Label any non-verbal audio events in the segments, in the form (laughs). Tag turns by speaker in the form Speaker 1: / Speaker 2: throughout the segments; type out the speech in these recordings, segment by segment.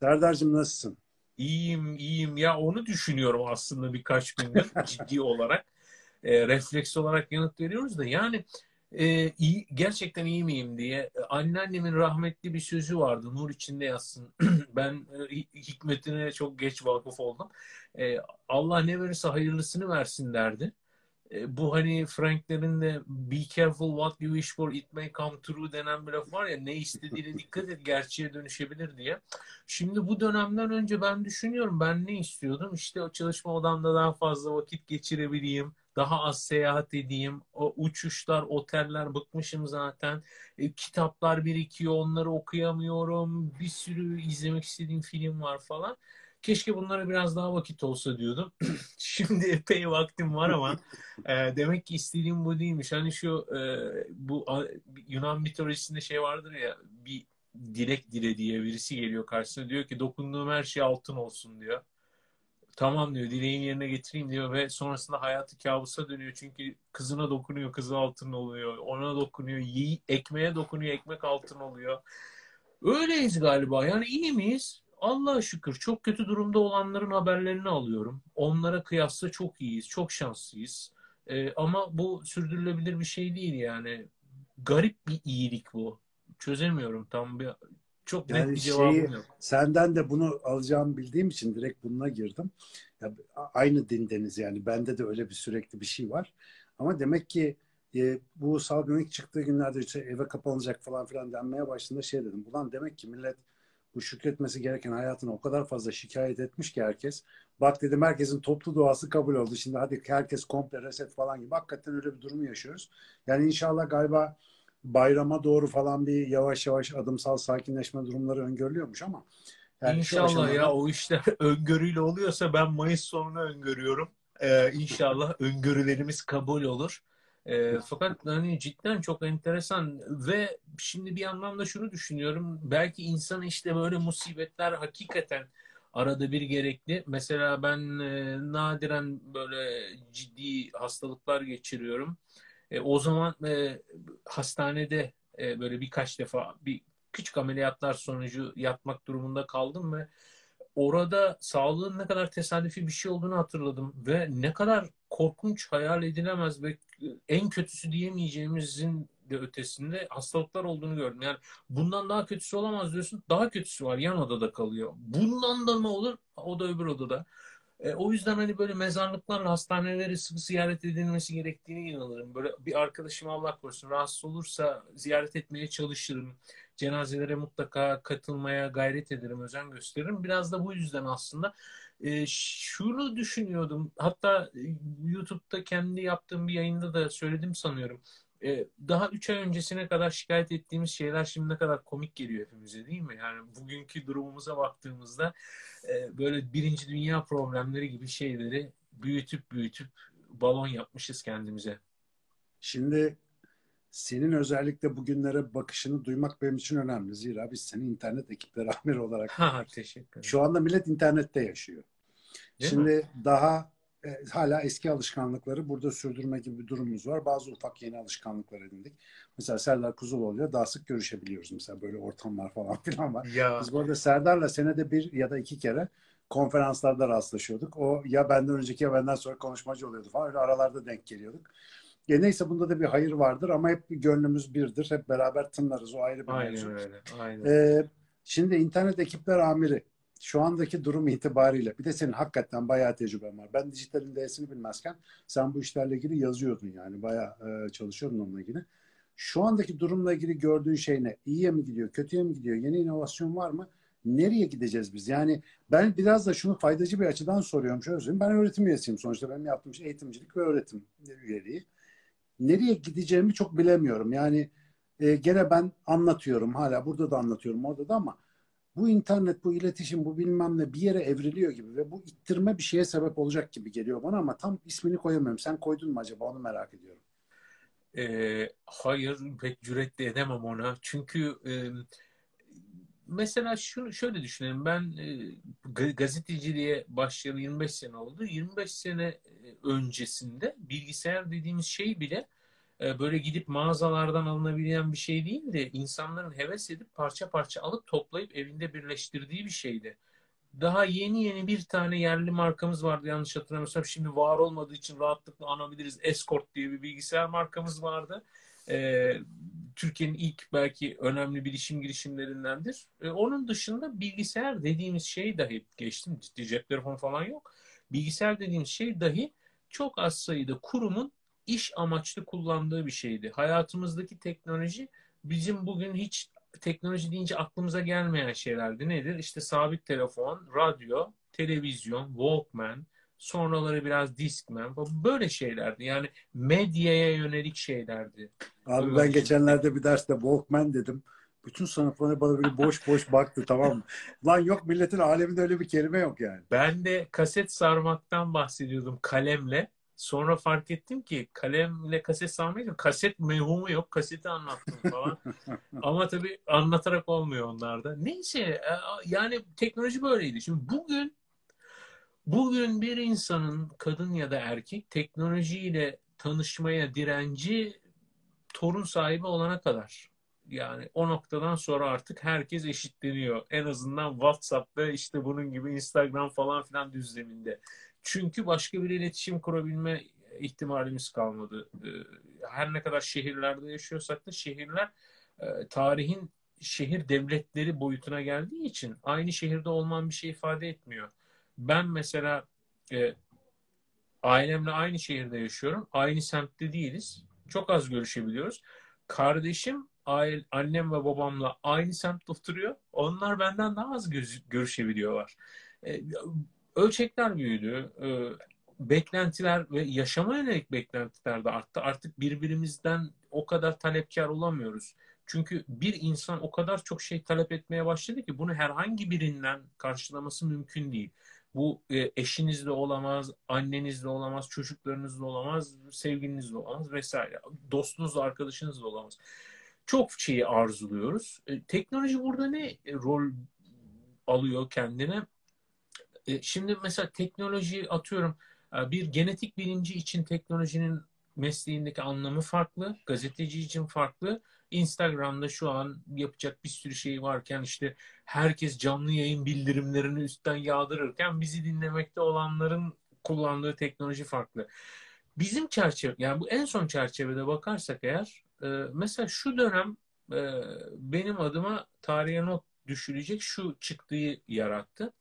Speaker 1: Serdar'cığım nasılsın?
Speaker 2: İyiyim, iyiyim. Ya onu düşünüyorum aslında birkaç gündür (laughs) ciddi olarak. E, refleks olarak yanıt veriyoruz da yani e, iyi, gerçekten iyi miyim diye. Anneannemin rahmetli bir sözü vardı. Nur içinde yazsın. (clears throat) ben e, hikmetine çok geç vakıf oldum. E, Allah ne verirse hayırlısını versin derdi. E, bu hani Frankler'in de be careful what you wish for it may come true denen bir laf var ya ne istediğine dikkat et gerçeğe dönüşebilir diye. Şimdi bu dönemden önce ben düşünüyorum ben ne istiyordum? İşte o çalışma odamda daha fazla vakit geçirebileyim. Daha az seyahat edeyim. O uçuşlar, oteller bıkmışım zaten. E, kitaplar birikiyor onları okuyamıyorum. Bir sürü izlemek istediğim film var falan. Keşke bunlara biraz daha vakit olsa diyordum. (clears throat) Şimdi epey vaktim var ama e, demek ki istediğim bu değilmiş. Hani şu e, bu a, Yunan mitolojisinde şey vardır ya bir dilek dile diye birisi geliyor karşısına diyor ki dokunduğum her şey altın olsun diyor. Tamam diyor dileğin yerine getireyim diyor ve sonrasında hayatı kabusa dönüyor. Çünkü kızına dokunuyor kızı altın oluyor. Ona dokunuyor yiy, ekmeğe dokunuyor ekmek altın oluyor. Öyleyiz galiba yani iyi miyiz? Allah'a şükür çok kötü durumda olanların haberlerini alıyorum. Onlara kıyasla çok iyiyiz, çok şanslıyız. Ee, ama bu sürdürülebilir bir şey değil yani. Garip bir iyilik bu. Çözemiyorum tam bir çok
Speaker 1: yani
Speaker 2: net bir cevabım
Speaker 1: şeyi,
Speaker 2: yok.
Speaker 1: Senden de bunu alacağımı bildiğim için direkt bununla girdim. Ya, aynı dindeniz yani. Bende de öyle bir sürekli bir şey var. Ama demek ki e, bu salgın ilk çıktığı günlerde işte eve kapanacak falan filan denmeye başladığında şey dedim. Ulan demek ki millet bu şükretmesi gereken hayatına o kadar fazla şikayet etmiş ki herkes. Bak dedim herkesin toplu duası kabul oldu. Şimdi hadi herkes komple reset falan gibi. Hakikaten öyle bir durumu yaşıyoruz. Yani inşallah galiba bayrama doğru falan bir yavaş yavaş adımsal sakinleşme durumları öngörülüyormuş ama
Speaker 2: yani İnşallah aşamada... ya o işler (laughs) öngörüyle oluyorsa ben Mayıs sonunu öngörüyorum. Ee, inşallah öngörülerimiz kabul olur. E, fakat hani cidden çok enteresan ve şimdi bir anlamda şunu düşünüyorum. Belki insan işte böyle musibetler hakikaten arada bir gerekli. Mesela ben e, nadiren böyle ciddi hastalıklar geçiriyorum. E, o zaman e, hastanede e, böyle birkaç defa bir küçük ameliyatlar sonucu yatmak durumunda kaldım ve orada sağlığın ne kadar tesadüfi bir şey olduğunu hatırladım ve ne kadar korkunç hayal edilemez ve en kötüsü diyemeyeceğimizin de ötesinde hastalıklar olduğunu gördüm. Yani bundan daha kötüsü olamaz diyorsun. Daha kötüsü var. Yan odada kalıyor. Bundan da ne olur? O da öbür odada. E, o yüzden hani böyle mezarlıklarla hastaneleri sık ziyaret edilmesi gerektiğini inanırım. Böyle bir arkadaşım Allah korusun rahatsız olursa ziyaret etmeye çalışırım. Cenazelere mutlaka katılmaya gayret ederim, özen gösteririm. Biraz da bu yüzden aslında e, şunu düşünüyordum. Hatta e, YouTube'da kendi yaptığım bir yayında da söyledim sanıyorum. E, daha 3 ay öncesine kadar şikayet ettiğimiz şeyler şimdi ne kadar komik geliyor hepimize değil mi? Yani bugünkü durumumuza baktığımızda e, böyle birinci dünya problemleri gibi şeyleri büyütüp büyütüp balon yapmışız kendimize.
Speaker 1: Şimdi senin özellikle bugünlere bakışını duymak benim için önemli. Zira biz senin internet ekipleri amir olarak
Speaker 2: ha, teşekkür ederim.
Speaker 1: Şu anda millet internette yaşıyor. Değil Şimdi mi? daha e, hala eski alışkanlıkları burada sürdürme gibi bir durumumuz var. Bazı ufak yeni alışkanlıklar edindik. Mesela Serdar Kuzuloğlu'yla daha sık görüşebiliyoruz. Mesela böyle ortamlar falan (laughs) filan var. Ya. Biz bu arada Serdar'la senede bir ya da iki kere konferanslarda rastlaşıyorduk. O ya benden önceki ya benden sonra konuşmacı oluyordu falan. Öyle aralarda denk geliyorduk. E neyse bunda da bir hayır vardır ama hep gönlümüz birdir. Hep beraber tınlarız. O ayrı bir
Speaker 2: Aynen mevzu. öyle. Aynen.
Speaker 1: Ee, şimdi internet ekipler amiri şu andaki durum itibariyle bir de senin hakikaten bayağı tecrüben var. Ben dijitalin D'sini bilmezken sen bu işlerle ilgili yazıyordun yani bayağı e, çalışıyordun onunla ilgili. Şu andaki durumla ilgili gördüğün şey ne? İyiye mi gidiyor, kötüye mi gidiyor? Yeni inovasyon var mı? Nereye gideceğiz biz? Yani ben biraz da şunu faydacı bir açıdan soruyorum. Şöyle söyleyeyim. Ben öğretim üyesiyim sonuçta. Benim yaptığım şey eğitimcilik ve öğretim üyeliği. Nereye gideceğimi çok bilemiyorum. Yani e, gene ben anlatıyorum hala. Burada da anlatıyorum orada da ama bu internet, bu iletişim, bu bilmem ne bir yere evriliyor gibi ve bu ittirme bir şeye sebep olacak gibi geliyor bana ama tam ismini koyamıyorum. Sen koydun mu acaba onu merak ediyorum.
Speaker 2: E, hayır pek cüretle edemem ona. Çünkü e, mesela şunu şöyle düşünelim. Ben e, gazeteciliğe başlayalı 25 sene oldu. 25 sene öncesinde bilgisayar dediğimiz şey bile e, böyle gidip mağazalardan alınabilen bir şey değil de insanların heves edip parça parça alıp toplayıp evinde birleştirdiği bir şeydi. Daha yeni yeni bir tane yerli markamız vardı yanlış hatırlamıyorsam. Şimdi var olmadığı için rahatlıkla anabiliriz. Escort diye bir bilgisayar markamız vardı. Ee, Türkiye'nin ilk belki önemli bilişim girişimlerindendir. Ee, onun dışında bilgisayar dediğimiz şey dahi geçtim. Ciddi cep telefonu falan yok. Bilgisayar dediğimiz şey dahi çok az sayıda kurumun iş amaçlı kullandığı bir şeydi. Hayatımızdaki teknoloji bizim bugün hiç teknoloji deyince aklımıza gelmeyen şeylerdi. Nedir? İşte sabit telefon, radyo, televizyon, Walkman, sonraları biraz Discman böyle şeylerdi. Yani medyaya yönelik şeylerdi.
Speaker 1: Abi ben geçenlerde bir derste Walkman dedim. Bütün sınıf bana böyle boş boş baktı tamam mı? Lan yok milletin aleminde öyle bir kelime yok yani.
Speaker 2: Ben de kaset sarmaktan bahsediyordum kalemle. Sonra fark ettim ki kalemle kaset sarmayınca kaset mevhumu yok. Kaseti anlattım falan. (laughs) Ama tabii anlatarak olmuyor onlarda. Neyse e, yani teknoloji böyleydi. Şimdi bugün bugün bir insanın kadın ya da erkek teknolojiyle tanışmaya direnci torun sahibi olana kadar. Yani o noktadan sonra artık herkes eşitleniyor. En azından WhatsApp ve işte bunun gibi Instagram falan filan düzleminde. Çünkü başka bir iletişim kurabilme ihtimalimiz kalmadı. Ee, her ne kadar şehirlerde yaşıyorsak da şehirler e, tarihin şehir devletleri boyutuna geldiği için aynı şehirde olman bir şey ifade etmiyor. Ben mesela e, ailemle aynı şehirde yaşıyorum. Aynı semtte değiliz. Çok az görüşebiliyoruz. Kardeşim aile, annem ve babamla aynı semtte oturuyor. Onlar benden daha az görüşebiliyorlar. E, ölçekler büyüdü. E, beklentiler ve yaşama yönelik beklentiler de arttı. Artık birbirimizden o kadar talepkar olamıyoruz. Çünkü bir insan o kadar çok şey talep etmeye başladı ki bunu herhangi birinden karşılaması mümkün değil. Bu e, eşiniz de olamaz, anneniz de olamaz, çocuklarınız da olamaz, sevgiliniz de olamaz vesaire. Dostunuz da arkadaşınız da olamaz. Çok şeyi arzuluyoruz. E, teknoloji burada ne rol alıyor kendine? E, şimdi mesela teknoloji atıyorum e, bir genetik bilimci için teknolojinin mesleğindeki anlamı farklı, gazeteci için farklı. Instagram'da şu an yapacak bir sürü şey varken işte herkes canlı yayın bildirimlerini üstten yağdırırken bizi dinlemekte olanların kullandığı teknoloji farklı. Bizim çerçeve, yani bu en son çerçevede bakarsak eğer e, mesela şu dönem benim adıma tarihe not düşürecek şu çıktığı yarattı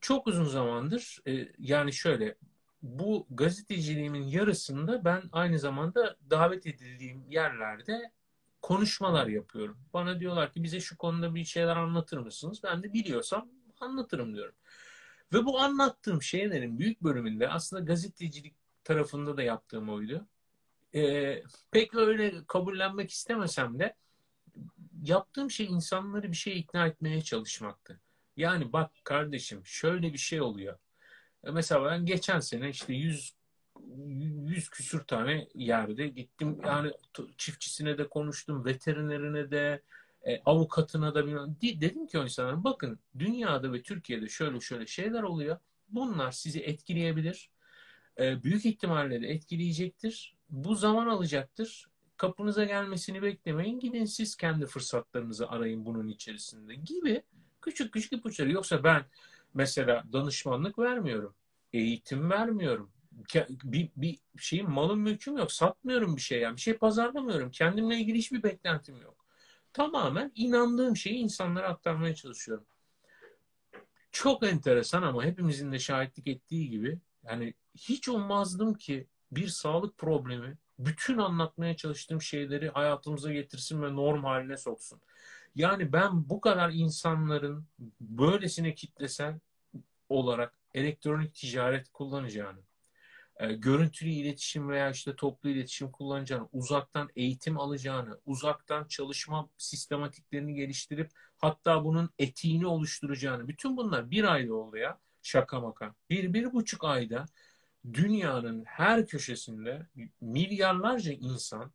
Speaker 2: çok uzun zamandır e, yani şöyle bu gazeteciliğimin yarısında ben aynı zamanda davet edildiğim yerlerde konuşmalar yapıyorum. Bana diyorlar ki bize şu konuda bir şeyler anlatır mısınız? Ben de biliyorsam anlatırım diyorum. Ve bu anlattığım şeylerin büyük bölümünde aslında gazetecilik tarafında da yaptığım oydu. Ee, pek öyle kabullenmek istemesem de yaptığım şey insanları bir şeye ikna etmeye çalışmaktı. Yani bak kardeşim şöyle bir şey oluyor. E, mesela ben geçen sene işte 100 100 küsür tane yerde gittim. Yani çiftçisine de konuştum, veterinerine de, e, avukatına da bilmem. Dedim ki o insanlara bakın dünyada ve Türkiye'de şöyle şöyle şeyler oluyor. Bunlar sizi etkileyebilir. E, büyük ihtimalle de etkileyecektir. Bu zaman alacaktır. Kapınıza gelmesini beklemeyin. Gidin siz kendi fırsatlarınızı arayın bunun içerisinde gibi Küçük küçük ipuçları. Yoksa ben mesela danışmanlık vermiyorum. Eğitim vermiyorum. Bir, bir şeyin malım mülküm yok. Satmıyorum bir şey yani. Bir şey pazarlamıyorum. Kendimle ilgili hiçbir beklentim yok. Tamamen inandığım şeyi insanlara aktarmaya çalışıyorum. Çok enteresan ama hepimizin de şahitlik ettiği gibi yani hiç ummazdım ki bir sağlık problemi bütün anlatmaya çalıştığım şeyleri hayatımıza getirsin ve norm haline soksun. Yani ben bu kadar insanların böylesine kitlesel olarak elektronik ticaret kullanacağını, e, görüntülü iletişim veya işte toplu iletişim kullanacağını, uzaktan eğitim alacağını, uzaktan çalışma sistematiklerini geliştirip hatta bunun etiğini oluşturacağını, bütün bunlar bir ayda oldu ya şaka maka. Bir, bir buçuk ayda dünyanın her köşesinde milyarlarca insan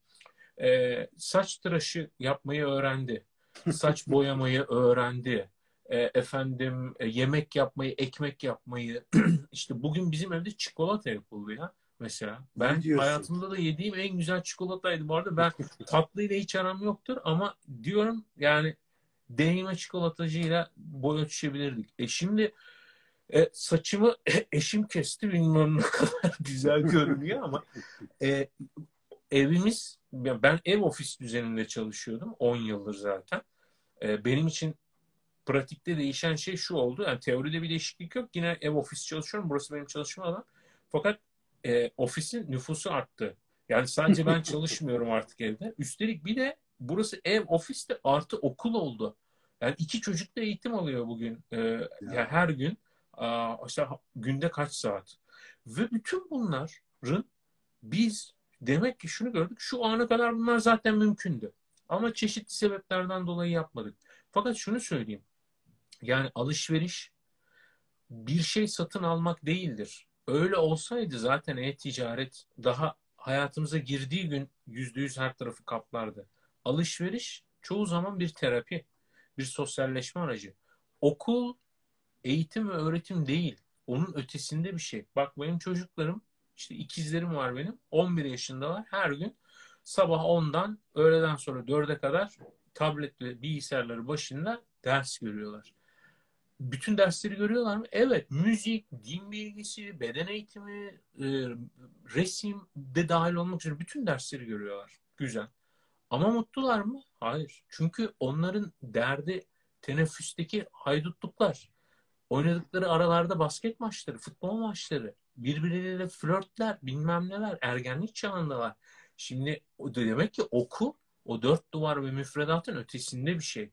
Speaker 2: e, saç tıraşı yapmayı öğrendi saç boyamayı öğrendi. E, efendim e, yemek yapmayı, ekmek yapmayı. (clears throat) işte bugün bizim evde çikolata yapılıyor. mesela. Ben hayatımda da yediğim en güzel çikolataydı bu arada. Ben (laughs) tatlıyla hiç aram yoktur ama diyorum yani deneyime çikolatacıyla boy ölçüşebilirdik. E şimdi e, saçımı (clears throat) eşim kesti bilmiyorum ne kadar (laughs) güzel görünüyor ama e, evimiz ben ev ofis düzeninde çalışıyordum 10 yıldır zaten. E, benim için pratikte değişen şey şu oldu. Yani teoride bir değişiklik yok. Yine ev ofis çalışıyorum. Burası benim çalışma alanım. Fakat e, ofisin nüfusu arttı. Yani sadece ben (laughs) çalışmıyorum artık evde. Üstelik bir de burası ev ofiste artı okul oldu. Yani iki çocuk da eğitim alıyor bugün. E, ya. yani her gün. Aa, işte günde kaç saat. Ve bütün bunların biz demek ki şunu gördük. Şu ana kadar bunlar zaten mümkündü. Ama çeşitli sebeplerden dolayı yapmadık. Fakat şunu söyleyeyim. Yani alışveriş bir şey satın almak değildir. Öyle olsaydı zaten e-ticaret daha hayatımıza girdiği gün yüzde yüz her tarafı kaplardı. Alışveriş çoğu zaman bir terapi, bir sosyalleşme aracı. Okul eğitim ve öğretim değil. Onun ötesinde bir şey. Bak benim çocuklarım, işte ikizlerim var benim. 11 yaşındalar. Her gün sabah 10'dan öğleden sonra 4'e kadar tablet ve bilgisayarları başında ders görüyorlar. Bütün dersleri görüyorlar mı? Evet. Müzik, din bilgisi, beden eğitimi, e, resim de dahil olmak üzere bütün dersleri görüyorlar. Güzel. Ama mutlular mı? Hayır. Çünkü onların derdi teneffüsteki haydutluklar. Oynadıkları aralarda basket maçları, futbol maçları, birbirleriyle flörtler, bilmem neler, ergenlik çağındalar. Şimdi demek ki oku o dört duvar ve müfredatın ötesinde bir şey.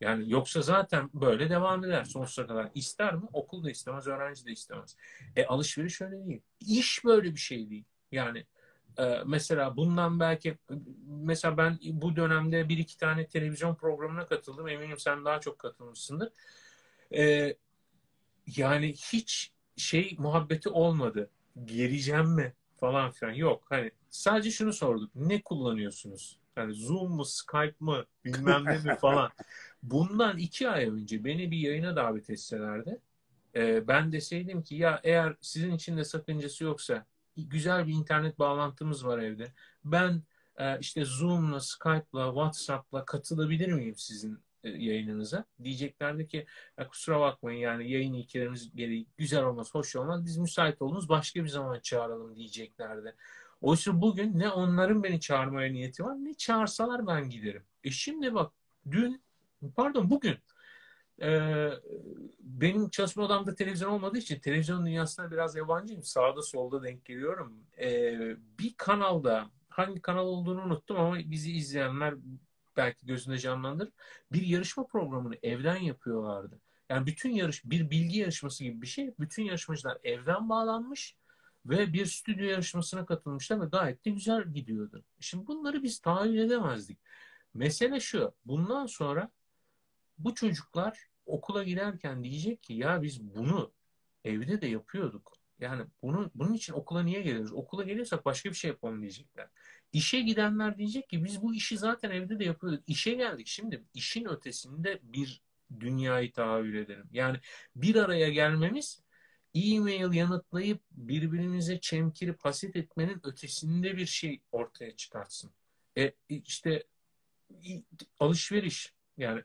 Speaker 2: Yani yoksa zaten böyle devam eder sonsuza kadar. İster mi? Okul da istemez, öğrenci de istemez. E alışveriş öyle değil. İş böyle bir şey değil. Yani e, mesela bundan belki mesela ben bu dönemde bir iki tane televizyon programına katıldım. Eminim sen daha çok katılmışsındır. E, yani hiç şey muhabbeti olmadı. Geleceğim mi falan filan. Yok. Hani sadece şunu sorduk. Ne kullanıyorsunuz? Yani Zoom mu, Skype mı, bilmem ne mi falan. (laughs) Bundan iki ay önce beni bir yayına davet etselerdi e, ben deseydim ki ya eğer sizin için de sakıncası yoksa güzel bir internet bağlantımız var evde. Ben e, işte Zoom'la, Skype'la, WhatsApp'la katılabilir miyim sizin yayınınıza? Diyeceklerdi ki ya kusura bakmayın yani yayın ilkelerimiz gereği güzel olmaz, hoş olmaz. Biz müsait olunuz başka bir zaman çağıralım diyeceklerdi. Oysa bugün ne onların beni çağırmaya niyeti var ne çağırsalar ben giderim. E şimdi bak dün pardon bugün e, benim çalışma odamda televizyon olmadığı için televizyon dünyasına biraz yabancıyım. Sağda solda denk geliyorum. E, bir kanalda hangi kanal olduğunu unuttum ama bizi izleyenler belki gözünde canlandır. Bir yarışma programını evden yapıyorlardı. Yani bütün yarış bir bilgi yarışması gibi bir şey. Bütün yarışmacılar evden bağlanmış ve bir stüdyo yarışmasına katılmışlar ve gayet de güzel gidiyordu. Şimdi bunları biz tahayyül edemezdik. Mesele şu, bundan sonra bu çocuklar okula giderken diyecek ki ya biz bunu evde de yapıyorduk. Yani bunu, bunun için okula niye geliyoruz? Okula geliyorsak başka bir şey yapalım diyecekler. İşe gidenler diyecek ki biz bu işi zaten evde de yapıyorduk. İşe geldik. Şimdi işin ötesinde bir dünyayı tahayyül edelim. Yani bir araya gelmemiz e-mail yanıtlayıp birbirimize çemkirip haset etmenin ötesinde bir şey ortaya çıkartsın. E, işte alışveriş yani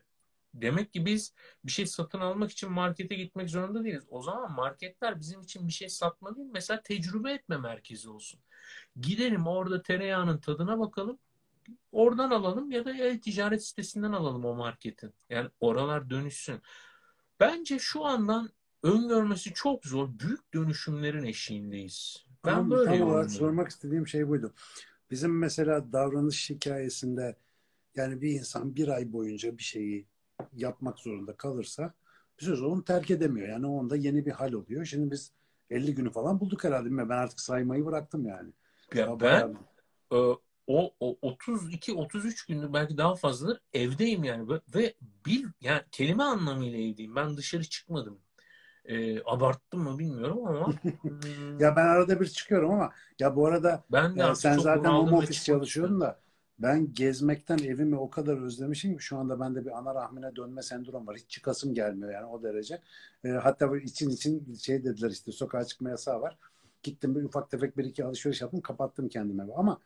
Speaker 2: demek ki biz bir şey satın almak için markete gitmek zorunda değiliz. O zaman marketler bizim için bir şey satma değil mesela tecrübe etme merkezi olsun. Gidelim orada tereyağının tadına bakalım. Oradan alalım ya da e-ticaret sitesinden alalım o marketin. Yani oralar dönüşsün. Bence şu andan öngörmesi çok zor. Büyük dönüşümlerin eşiğindeyiz. Ben
Speaker 1: tam,
Speaker 2: böyle
Speaker 1: tam olarak sormak istediğim şey buydu. Bizim mesela davranış hikayesinde yani bir insan bir ay boyunca bir şeyi yapmak zorunda kalırsa bir söz onu terk edemiyor. Yani onda yeni bir hal oluyor. Şimdi biz 50 günü falan bulduk herhalde değil mi? Ben artık saymayı bıraktım yani.
Speaker 2: Ya ben e, o, o 32 33 gündür belki daha fazladır evdeyim yani ve bil yani kelime anlamıyla evdeyim. Ben dışarı çıkmadım. E, abarttım mı bilmiyorum ama. (laughs)
Speaker 1: ya ben arada bir çıkıyorum ama ya bu arada ben de ya sen zaten home office çalışıyordun da ben gezmekten evimi o kadar özlemişim ki şu anda bende bir ana rahmine dönme sendrom var. Hiç çıkasım gelmiyor yani o derece. E, hatta için için şey dediler işte sokağa çıkma yasağı var. Gittim bir ufak tefek bir iki alışveriş yaptım kapattım kendime. Ama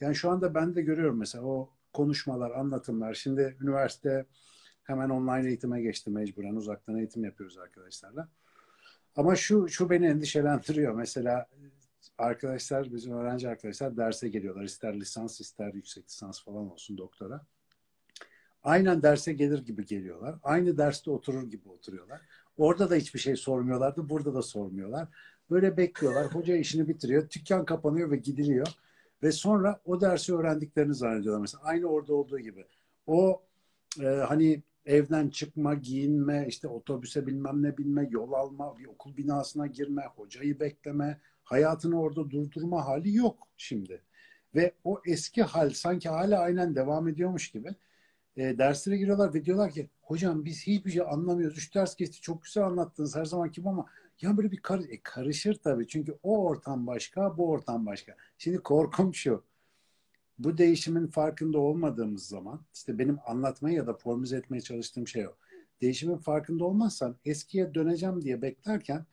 Speaker 1: yani şu anda ben de görüyorum mesela o konuşmalar, anlatımlar. Şimdi üniversite hemen online eğitime geçti mecburen. Uzaktan eğitim yapıyoruz arkadaşlarla. Ama şu şu beni endişelendiriyor. Mesela arkadaşlar, bizim öğrenci arkadaşlar derse geliyorlar. İster lisans, ister yüksek lisans falan olsun doktora. Aynen derse gelir gibi geliyorlar. Aynı derste oturur gibi oturuyorlar. Orada da hiçbir şey sormuyorlardı. Burada da sormuyorlar. Böyle bekliyorlar. Hoca işini bitiriyor. Dükkan kapanıyor ve gidiliyor. Ve sonra o dersi öğrendiklerini zannediyorlar. Mesela aynı orada olduğu gibi. O e, hani evden çıkma, giyinme, işte otobüse bilmem ne binme, yol alma, bir okul binasına girme, hocayı bekleme, hayatını orada durdurma hali yok şimdi. Ve o eski hal sanki hala aynen devam ediyormuş gibi. E, derslere giriyorlar ve diyorlar ki hocam biz hiçbir şey anlamıyoruz. Üç ders geçti çok güzel anlattınız her zaman gibi ama ya böyle bir kar e, karışır tabii. Çünkü o ortam başka, bu ortam başka. Şimdi korkum şu. Bu değişimin farkında olmadığımız zaman işte benim anlatmaya ya da formüle etmeye çalıştığım şey o. Değişimin farkında olmazsan eskiye döneceğim diye beklerken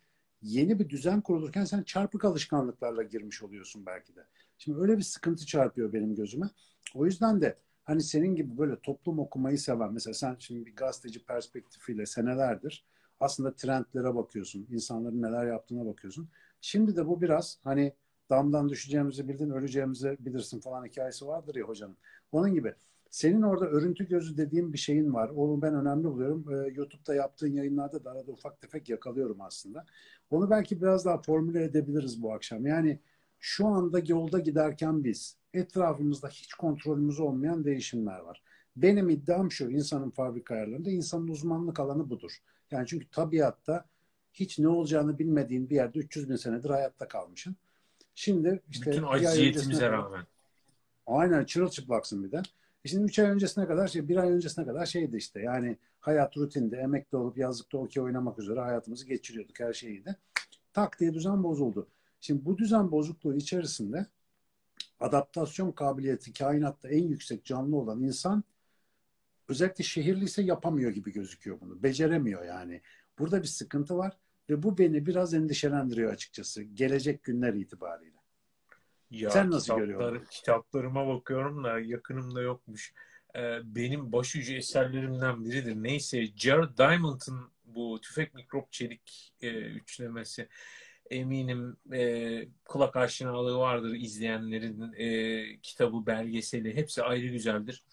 Speaker 1: yeni bir düzen kurulurken sen çarpık alışkanlıklarla girmiş oluyorsun belki de. Şimdi öyle bir sıkıntı çarpıyor benim gözüme. O yüzden de hani senin gibi böyle toplum okumayı seven mesela sen şimdi bir gazeteci perspektifiyle senelerdir aslında trendlere bakıyorsun. insanların neler yaptığına bakıyorsun. Şimdi de bu biraz hani damdan düşeceğimizi bildin, öleceğimizi bilirsin falan hikayesi vardır ya hocanın. Onun gibi. Senin orada örüntü gözü dediğim bir şeyin var. Onu ben önemli buluyorum. Ee, YouTube'da yaptığın yayınlarda da arada ufak tefek yakalıyorum aslında. Onu belki biraz daha formüle edebiliriz bu akşam. Yani şu anda yolda giderken biz etrafımızda hiç kontrolümüz olmayan değişimler var. Benim iddiam şu insanın fabrika ayarlarında insanın uzmanlık alanı budur. Yani çünkü tabiatta hiç ne olacağını bilmediğin bir yerde 300 bin senedir hayatta kalmışsın. Şimdi işte
Speaker 2: bütün aciziyetimize rağmen.
Speaker 1: Aynen çırılçıplaksın bir de. E şimdi 3 ay öncesine kadar şey, bir ay öncesine kadar şeydi işte yani hayat rutinde emekli olup yazlıkta okey oynamak üzere hayatımızı geçiriyorduk her şeydi. Tak diye düzen bozuldu. Şimdi bu düzen bozukluğu içerisinde adaptasyon kabiliyeti kainatta en yüksek canlı olan insan özellikle şehirli ise yapamıyor gibi gözüküyor bunu. Beceremiyor yani. Burada bir sıkıntı var ve bu beni biraz endişelendiriyor açıkçası gelecek günler itibariyle.
Speaker 2: Ya, Sen nasıl kitaplar, görüyorsun? Kitaplarıma bakıyorum da yakınımda yokmuş. Ee, benim başucu eserlerimden biridir. Neyse Jared Diamond'ın bu tüfek mikrop çelik e, üçlemesi eminim e, kulak aşinalığı vardır izleyenlerin e, kitabı, belgeseli hepsi ayrı güzeldir.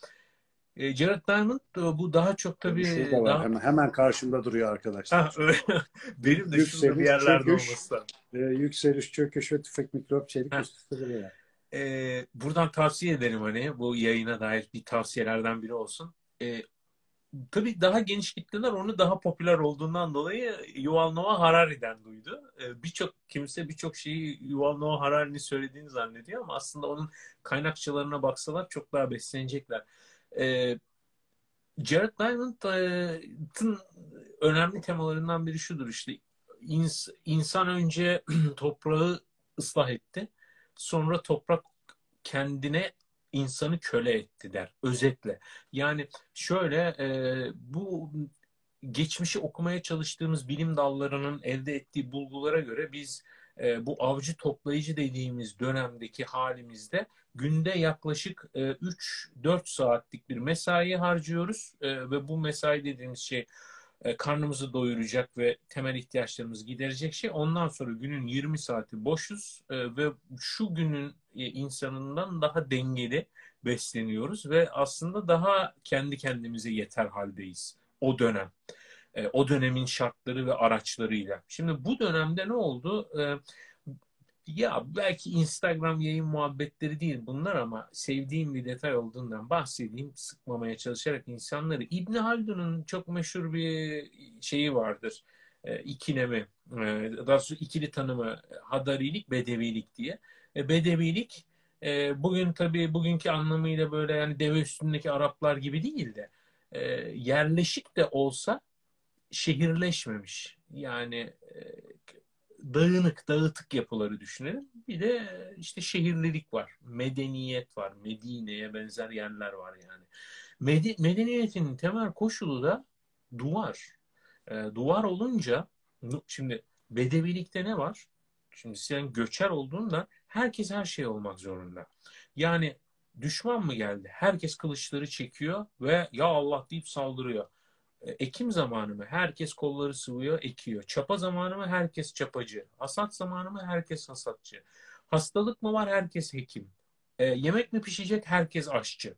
Speaker 2: E, Jared Diamond bu daha çok tabii...
Speaker 1: Şurada var,
Speaker 2: daha...
Speaker 1: hemen, hemen karşımda duruyor arkadaşlar.
Speaker 2: Ha, (laughs) Benim de yükseliş, şurada bir yerlerde çöküş, olması
Speaker 1: e, yükseliş, çöküş ve tüfek mikrop çelik duruyor.
Speaker 2: E, buradan tavsiye ederim hani bu yayına dair bir tavsiyelerden biri olsun. E, tabii daha geniş kitleler onu daha popüler olduğundan dolayı Yuval Noah Harari'den duydu. E, birçok kimse birçok şeyi Yuval Noah Harari'nin söylediğini zannediyor ama aslında onun kaynakçalarına baksalar çok daha beslenecekler. E, Jared Diamond'ın önemli temalarından biri şudur işte ins, insan önce (clears throat) toprağı ıslah etti sonra toprak kendine insanı köle etti der özetle. Yani şöyle e, bu geçmişi okumaya çalıştığımız bilim dallarının elde ettiği bulgulara göre biz e, bu avcı toplayıcı dediğimiz dönemdeki halimizde günde yaklaşık e, 3-4 saatlik bir mesai harcıyoruz e, ve bu mesai dediğimiz şey e, karnımızı doyuracak ve temel ihtiyaçlarımızı giderecek şey. Ondan sonra günün 20 saati boşuz e, ve şu günün e, insanından daha dengeli besleniyoruz ve aslında daha kendi kendimize yeter haldeyiz o dönem. E, o dönemin şartları ve araçlarıyla. Şimdi bu dönemde ne oldu? E, ya belki Instagram yayın muhabbetleri değil bunlar ama sevdiğim bir detay olduğundan bahsedeyim sıkmamaya çalışarak insanları. İbn Haldun'un çok meşhur bir şeyi vardır. E, ikilemi, e, daha doğrusu ikili tanımı Hadarilik, Bedevilik diye. E, bedevilik e, bugün tabii bugünkü anlamıyla böyle yani deve üstündeki Araplar gibi değil de e, yerleşik de olsa şehirleşmemiş. Yani e, dağınık, dağıtık yapıları düşünelim. Bir de işte şehirlilik var, medeniyet var, Medine'ye benzer yerler var yani. Medi medeniyetin temel koşulu da duvar. E, duvar olunca şimdi bedevilikte ne var? Şimdi sen göçer olduğunda herkes her şey olmak zorunda. Yani düşman mı geldi? Herkes kılıçları çekiyor ve ya Allah deyip saldırıyor. E, ekim zamanı mı? Herkes kolları sıvıyor, ekiyor. Çapa zamanı mı? Herkes çapacı. Hasat zamanı mı? Herkes hasatçı. Hastalık mı var? Herkes hekim. E, yemek mi pişecek? Herkes aşçı.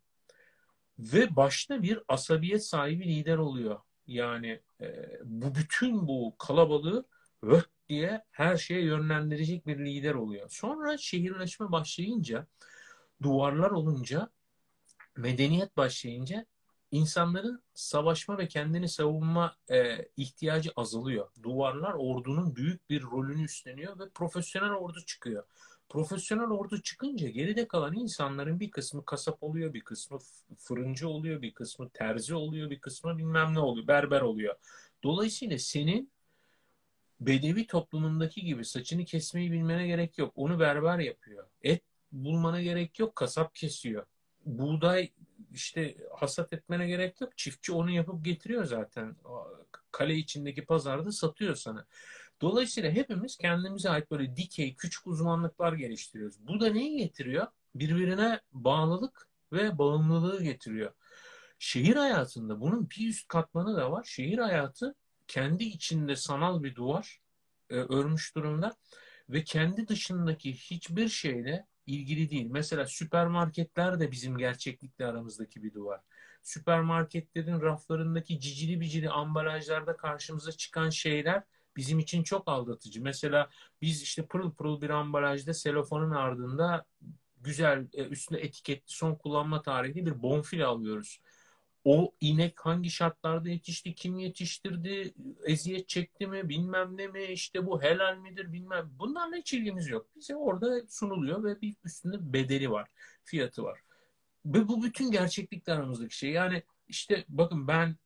Speaker 2: Ve başta bir asabiyet sahibi lider oluyor. Yani e, bu bütün bu kalabalığı vöt diye her şeye yönlendirecek bir lider oluyor. Sonra şehirleşme başlayınca, duvarlar olunca, medeniyet başlayınca insanların savaşma ve kendini savunma e, ihtiyacı azalıyor. Duvarlar ordunun büyük bir rolünü üstleniyor ve profesyonel ordu çıkıyor. Profesyonel ordu çıkınca geride kalan insanların bir kısmı kasap oluyor, bir kısmı fırıncı oluyor, bir kısmı terzi oluyor, bir kısmı bilmem ne oluyor, berber oluyor. Dolayısıyla senin Bedevi toplumundaki gibi saçını kesmeyi bilmene gerek yok. Onu berber yapıyor. Et bulmana gerek yok. Kasap kesiyor. Buğday işte hasat etmene gerek yok. Çiftçi onu yapıp getiriyor zaten. Kale içindeki pazarda satıyor sana. Dolayısıyla hepimiz kendimize ait böyle dikey, küçük uzmanlıklar geliştiriyoruz. Bu da neyi getiriyor? Birbirine bağlılık ve bağımlılığı getiriyor. Şehir hayatında bunun bir üst katmanı da var. Şehir hayatı kendi içinde sanal bir duvar e, örmüş durumda ve kendi dışındaki hiçbir şeyle ilgili değil. Mesela süpermarketler de bizim gerçeklikle aramızdaki bir duvar. Süpermarketlerin raflarındaki cicili bicili ambalajlarda karşımıza çıkan şeyler bizim için çok aldatıcı. Mesela biz işte pırıl pırıl bir ambalajda selofanın ardında güzel e, üstüne etiketli son kullanma tarihli bir bonfile alıyoruz o inek hangi şartlarda yetişti, kim yetiştirdi, eziyet çekti mi, bilmem ne mi, işte bu helal midir bilmem. Bunlarla hiç ilgimiz yok. Bize orada sunuluyor ve bir üstünde bedeli var, fiyatı var. Ve bu bütün gerçeklikle aramızdaki şey. Yani işte bakın ben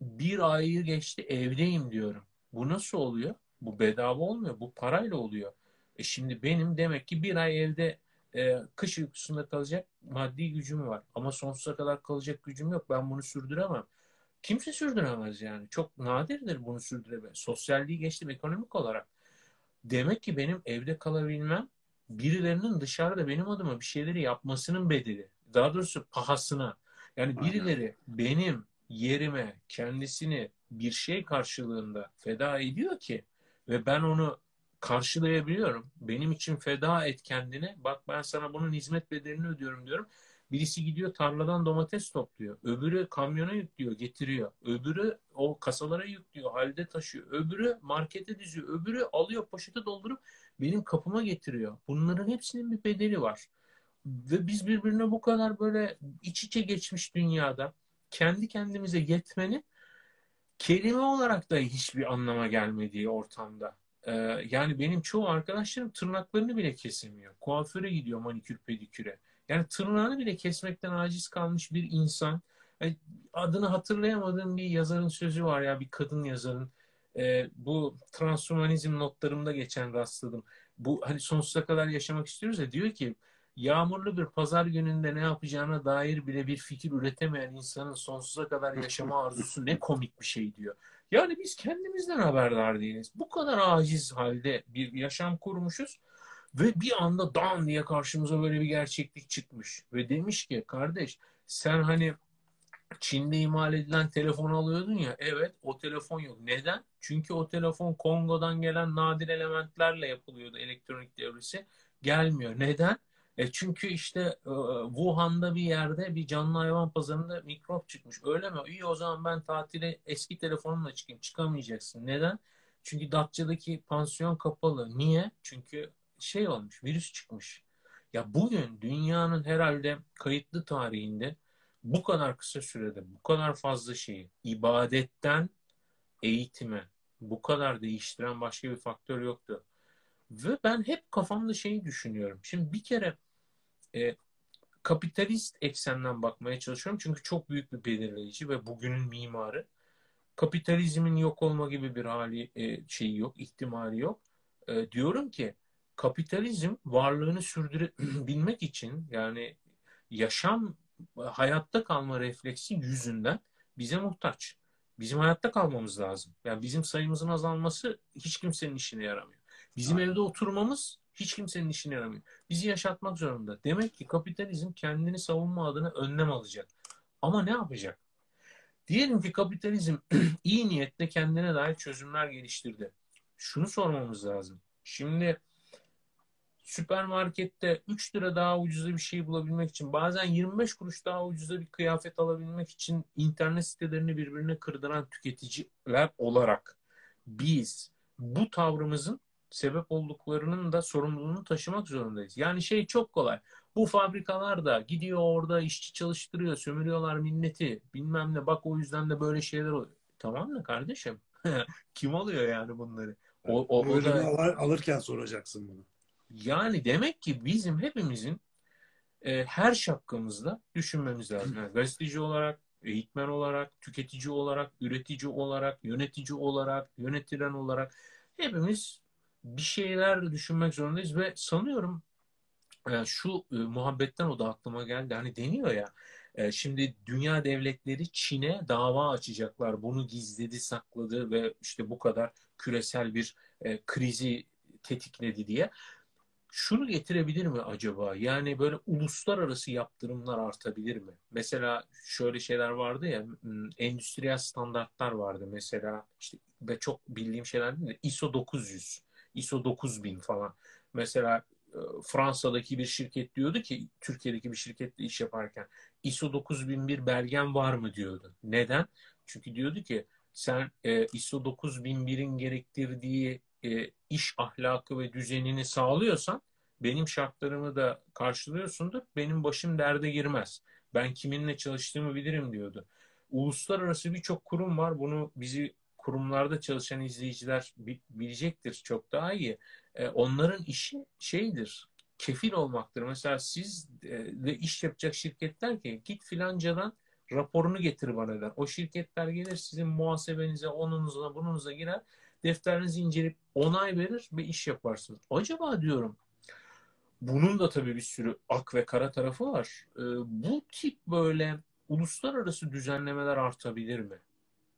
Speaker 2: bir ayı geçti evdeyim diyorum. Bu nasıl oluyor? Bu bedava olmuyor. Bu parayla oluyor. E şimdi benim demek ki bir ay evde e, kış uykusunda kalacak maddi gücüm var. Ama sonsuza kadar kalacak gücüm yok. Ben bunu sürdüremem. Kimse sürdüremez yani. Çok nadirdir bunu sürdürebilen. Sosyalliği geçtim ekonomik olarak. Demek ki benim evde kalabilmem birilerinin dışarıda benim adıma bir şeyleri yapmasının bedeli. Daha doğrusu pahasına. Yani birileri benim yerime kendisini bir şey karşılığında feda ediyor ki ve ben onu karşılayabiliyorum. Benim için feda et kendine. Bak ben sana bunun hizmet bedelini ödüyorum diyorum. Birisi gidiyor tarladan domates topluyor. Öbürü kamyona yüklüyor, getiriyor. Öbürü o kasalara yüklüyor, halde taşıyor. Öbürü markete diziyor. Öbürü alıyor poşete doldurup benim kapıma getiriyor. Bunların hepsinin bir bedeli var. Ve biz birbirine bu kadar böyle iç içe geçmiş dünyada kendi kendimize yetmenin kelime olarak da hiçbir anlama gelmediği ortamda ee, yani benim çoğu arkadaşlarım tırnaklarını bile kesemiyor. Kuaföre gidiyor manikür pediküre. Yani tırnağını bile kesmekten aciz kalmış bir insan. Yani adını hatırlayamadığım bir yazarın sözü var ya bir kadın yazarın. Ee, bu transhumanizm notlarımda geçen rastladım. Bu hani sonsuza kadar yaşamak istiyoruz ya diyor ki yağmurlu bir pazar gününde ne yapacağına dair bile bir fikir üretemeyen insanın sonsuza kadar yaşama arzusu ne komik bir şey diyor. Yani biz kendimizden haberdar değiliz. Bu kadar aciz halde bir yaşam kurmuşuz ve bir anda dan diye karşımıza böyle bir gerçeklik çıkmış ve demiş ki kardeş sen hani Çin'de imal edilen telefon alıyordun ya evet o telefon yok. Neden? Çünkü o telefon Kongo'dan gelen nadir elementlerle yapılıyordu elektronik devresi. Gelmiyor. Neden? E çünkü işte e, Wuhan'da bir yerde bir canlı hayvan pazarında mikrop çıkmış. Öyle mi? İyi o zaman ben tatile eski telefonumla çıkayım. Çıkamayacaksın. Neden? Çünkü Datça'daki pansiyon kapalı. Niye? Çünkü şey olmuş, virüs çıkmış. Ya bugün dünyanın herhalde kayıtlı tarihinde bu kadar kısa sürede bu kadar fazla şeyi ibadetten eğitime bu kadar değiştiren başka bir faktör yoktu. Ve ben hep kafamda şeyi düşünüyorum. Şimdi bir kere e, kapitalist eksenden bakmaya çalışıyorum. Çünkü çok büyük bir belirleyici ve bugünün mimarı. Kapitalizmin yok olma gibi bir hali e, şeyi yok, ihtimali yok. E, diyorum ki kapitalizm varlığını sürdürebilmek için yani yaşam hayatta kalma refleksi yüzünden bize muhtaç. Bizim hayatta kalmamız lazım. Yani bizim sayımızın azalması hiç kimsenin işine yaramıyor. Bizim Aynen. evde oturmamız hiç kimsenin işine yaramıyor. Bizi yaşatmak zorunda. Demek ki kapitalizm kendini savunma adına önlem alacak. Ama ne yapacak? Diyelim ki kapitalizm (clears throat) iyi niyetle kendine dair çözümler geliştirdi. Şunu sormamız lazım. Şimdi süpermarkette 3 lira daha ucuza bir şey bulabilmek için bazen 25 kuruş daha ucuza bir kıyafet alabilmek için internet sitelerini birbirine kırdıran tüketiciler olarak biz bu tavrımızın sebep olduklarının da sorumluluğunu taşımak zorundayız. Yani şey çok kolay. Bu fabrikalar da gidiyor orada işçi çalıştırıyor, sömürüyorlar milleti. Bilmem ne bak o yüzden de böyle şeyler oluyor. Tamam mı kardeşim? (laughs) Kim alıyor yani bunları?
Speaker 1: O, o, o da... alır, alırken soracaksın bunu.
Speaker 2: Yani demek ki bizim hepimizin e, her şapkamızda düşünmemiz lazım. Yani gazeteci olarak, eğitmen olarak, tüketici olarak, üretici olarak, yönetici olarak, yönetilen olarak hepimiz bir şeyler düşünmek zorundayız ve sanıyorum e, şu e, muhabbetten o da aklıma geldi. Hani deniyor ya e, şimdi dünya devletleri Çin'e dava açacaklar. Bunu gizledi, sakladı ve işte bu kadar küresel bir krizi tetikledi diye. Şunu getirebilir mi acaba? Yani böyle uluslararası yaptırımlar artabilir mi? Mesela şöyle şeyler vardı ya, endüstriyel standartlar vardı mesela işte ve çok bildiğim şeyler değil de ISO 900 ISO 9000 falan. Mesela e, Fransa'daki bir şirket diyordu ki Türkiye'deki bir şirketle iş yaparken ISO 9001 belgen var mı diyordu. Neden? Çünkü diyordu ki sen e, ISO 9001'in gerektirdiği e, iş ahlakı ve düzenini sağlıyorsan benim şartlarımı da karşılıyorsundur. Benim başım derde girmez. Ben kiminle çalıştığımı bilirim diyordu. Uluslararası birçok kurum var. Bunu bizi kurumlarda çalışan izleyiciler bilecektir çok daha iyi. E, onların işi şeydir, kefil olmaktır. Mesela siz de iş yapacak şirketler ki git filancadan raporunu getir bana der. O şirketler gelir sizin muhasebenize, onunuza, bununuza girer. Defterinizi inceleyip onay verir ve iş yaparsınız. Acaba diyorum bunun da tabii bir sürü ak ve kara tarafı var. E, bu tip böyle uluslararası düzenlemeler artabilir mi?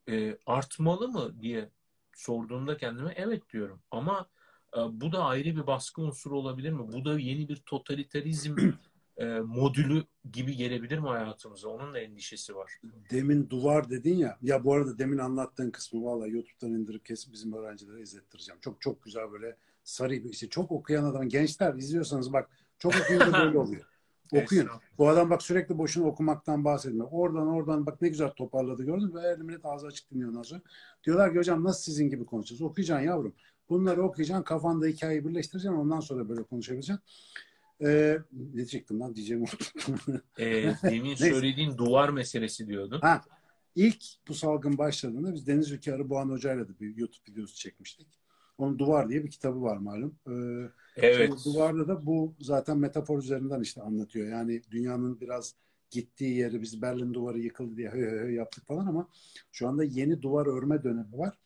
Speaker 2: E, artmalı mı diye sorduğumda kendime evet diyorum. Ama e, bu da ayrı bir baskı unsuru olabilir mi? Bu da yeni bir totalitarizm (clears throat) e, modülü gibi gelebilir mi hayatımıza? Onun da endişesi var.
Speaker 1: Demin duvar dedin ya. Ya bu arada demin anlattığın kısmı vallahi YouTube'dan indirip kesip bizim öğrencilere izlettireceğim. Çok çok güzel böyle sarı bir işte çok okuyan adam gençler izliyorsanız bak çok okuyunca böyle (laughs) oluyor. Okuyun. Bu adam bak sürekli boşuna okumaktan bahsetmiyor. Oradan oradan bak ne güzel toparladı gördün mü? Ve millet ağzı açık dinliyor nasıl. Diyorlar ki hocam nasıl sizin gibi konuşacağız? Okuyacaksın yavrum. Bunları okuyacaksın. Kafanda hikayeyi birleştireceksin. Ondan sonra böyle konuşabileceksin. Ee, ne diyecektim lan diyeceğim (laughs)
Speaker 2: e, (laughs) demin söylediğin duvar meselesi diyordun.
Speaker 1: Ha, ilk bu salgın başladığında biz Deniz Ülke Arıboğan Hoca'yla da bir YouTube videosu çekmiştik. Onun Duvar diye bir kitabı var malum. Ee, evet. Duvarda da bu zaten metafor üzerinden işte anlatıyor. Yani dünyanın biraz gittiği yeri biz Berlin duvarı yıkıldı diye höy höy yaptık falan ama şu anda yeni duvar örme dönemi var.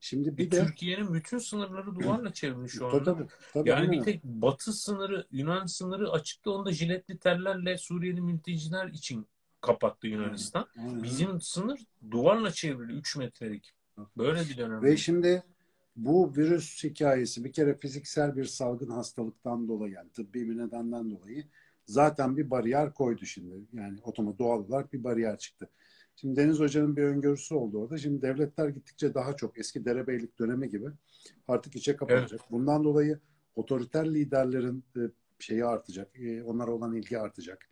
Speaker 1: Şimdi bir
Speaker 2: e, de Türkiye'nin bütün sınırları duvarla çevrili şu anda. Tabii, tabii, yani bir tek batı sınırı, Yunan sınırı açıkta onu da jiletli tellerle Suriyeli mülteciler için kapattı Yunanistan. Aynen. Bizim sınır duvarla çevrili 3 metrelik. Böyle bir dönem.
Speaker 1: Ve şimdi bu virüs hikayesi bir kere fiziksel bir salgın hastalıktan dolayı yani tıbbi bir nedenden dolayı zaten bir bariyer koydu şimdi. Yani otomatik doğal olarak bir bariyer çıktı. Şimdi Deniz Hoca'nın bir öngörüsü oldu orada. Şimdi devletler gittikçe daha çok eski derebeylik dönemi gibi artık içe kapanacak. Evet. Bundan dolayı otoriter liderlerin e, şeyi artacak. E, onlara olan ilgi artacak.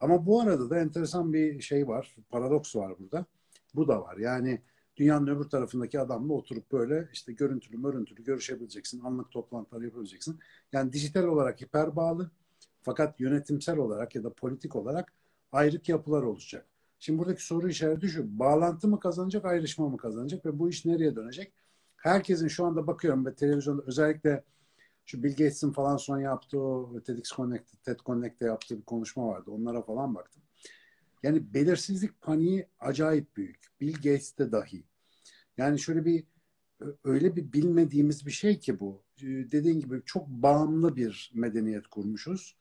Speaker 1: Ama bu arada da enteresan bir şey var. Paradoks var burada. Bu da var. Yani dünyanın öbür tarafındaki adamla oturup böyle işte görüntülü mörüntülü görüşebileceksin. Anlık toplantılar yapabileceksin. Yani dijital olarak hiper bağlı fakat yönetimsel olarak ya da politik olarak ayrık yapılar oluşacak. Şimdi buradaki soru işareti şu. Bağlantı mı kazanacak, ayrışma mı kazanacak ve bu iş nereye dönecek? Herkesin şu anda bakıyorum ve televizyonda özellikle şu Bill Gates'in falan son yaptığı TEDx Connect, TED Connect'te yaptığı bir konuşma vardı. Onlara falan baktım. Yani belirsizlik paniği acayip büyük. Bill Gates'te dahi. Yani şöyle bir öyle bir bilmediğimiz bir şey ki bu. Ee, dediğin gibi çok bağımlı bir medeniyet kurmuşuz.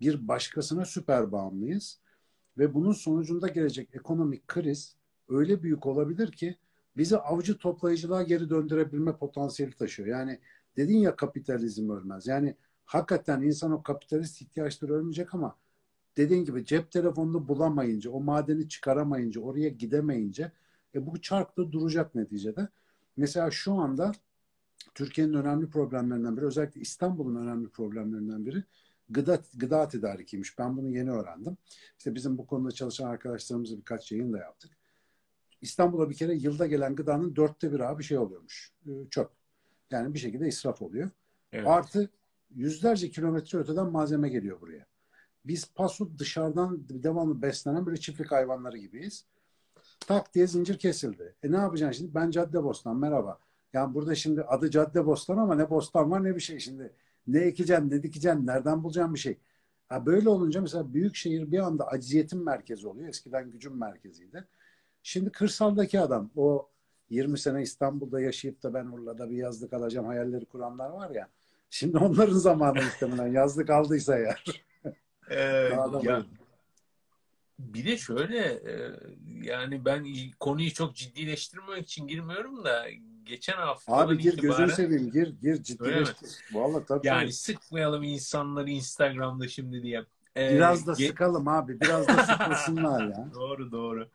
Speaker 1: Bir başkasına süper bağımlıyız. Ve bunun sonucunda gelecek ekonomik kriz öyle büyük olabilir ki bizi avcı toplayıcılığa geri döndürebilme potansiyeli taşıyor. Yani dedin ya kapitalizm ölmez. Yani hakikaten insan o kapitalist ihtiyaçları ölmeyecek ama dediğin gibi cep telefonunu bulamayınca, o madeni çıkaramayınca, oraya gidemeyince e, bu çark da duracak neticede. Mesela şu anda Türkiye'nin önemli problemlerinden biri, özellikle İstanbul'un önemli problemlerinden biri gıda gıda tedarikiymiş. Ben bunu yeni öğrendim. İşte bizim bu konuda çalışan arkadaşlarımızla birkaç yayın da yaptık. İstanbul'a bir kere yılda gelen gıdanın dörtte bir abi şey oluyormuş. E, çöp. Yani bir şekilde israf oluyor. Evet. Artı yüzlerce kilometre öteden malzeme geliyor buraya. Biz pasu dışarıdan devamlı beslenen böyle çiftlik hayvanları gibiyiz. Tak diye zincir kesildi. E ne yapacaksın şimdi? Ben Cadde Bostan merhaba. Yani burada şimdi adı Cadde Bostan ama ne bostan var ne bir şey şimdi. Ne ekeceksin, ne dikeceksin, nereden bulacaksın bir şey. Ha böyle olunca mesela büyük şehir bir anda aciziyetin merkezi oluyor. Eskiden gücün merkeziydi. Şimdi kırsaldaki adam o 20 sene İstanbul'da yaşayıp da ben Urla'da bir yazlık alacağım hayalleri kuranlar var ya. Şimdi onların zamanı muhtemelen (laughs) yazlık aldıysa eğer.
Speaker 2: Ee, ya, bir de şöyle e, yani ben konuyu çok ciddileştirmek için girmiyorum da geçen hafta
Speaker 1: Abi gir itibaren... gözünü seveyim gir gir ciddileştir.
Speaker 2: Valla tabii. Yani sıkmayalım insanları Instagram'da şimdi diye.
Speaker 1: Ee, biraz da ge- sıkalım abi biraz da sıkmasınlar ya. (laughs)
Speaker 2: doğru doğru.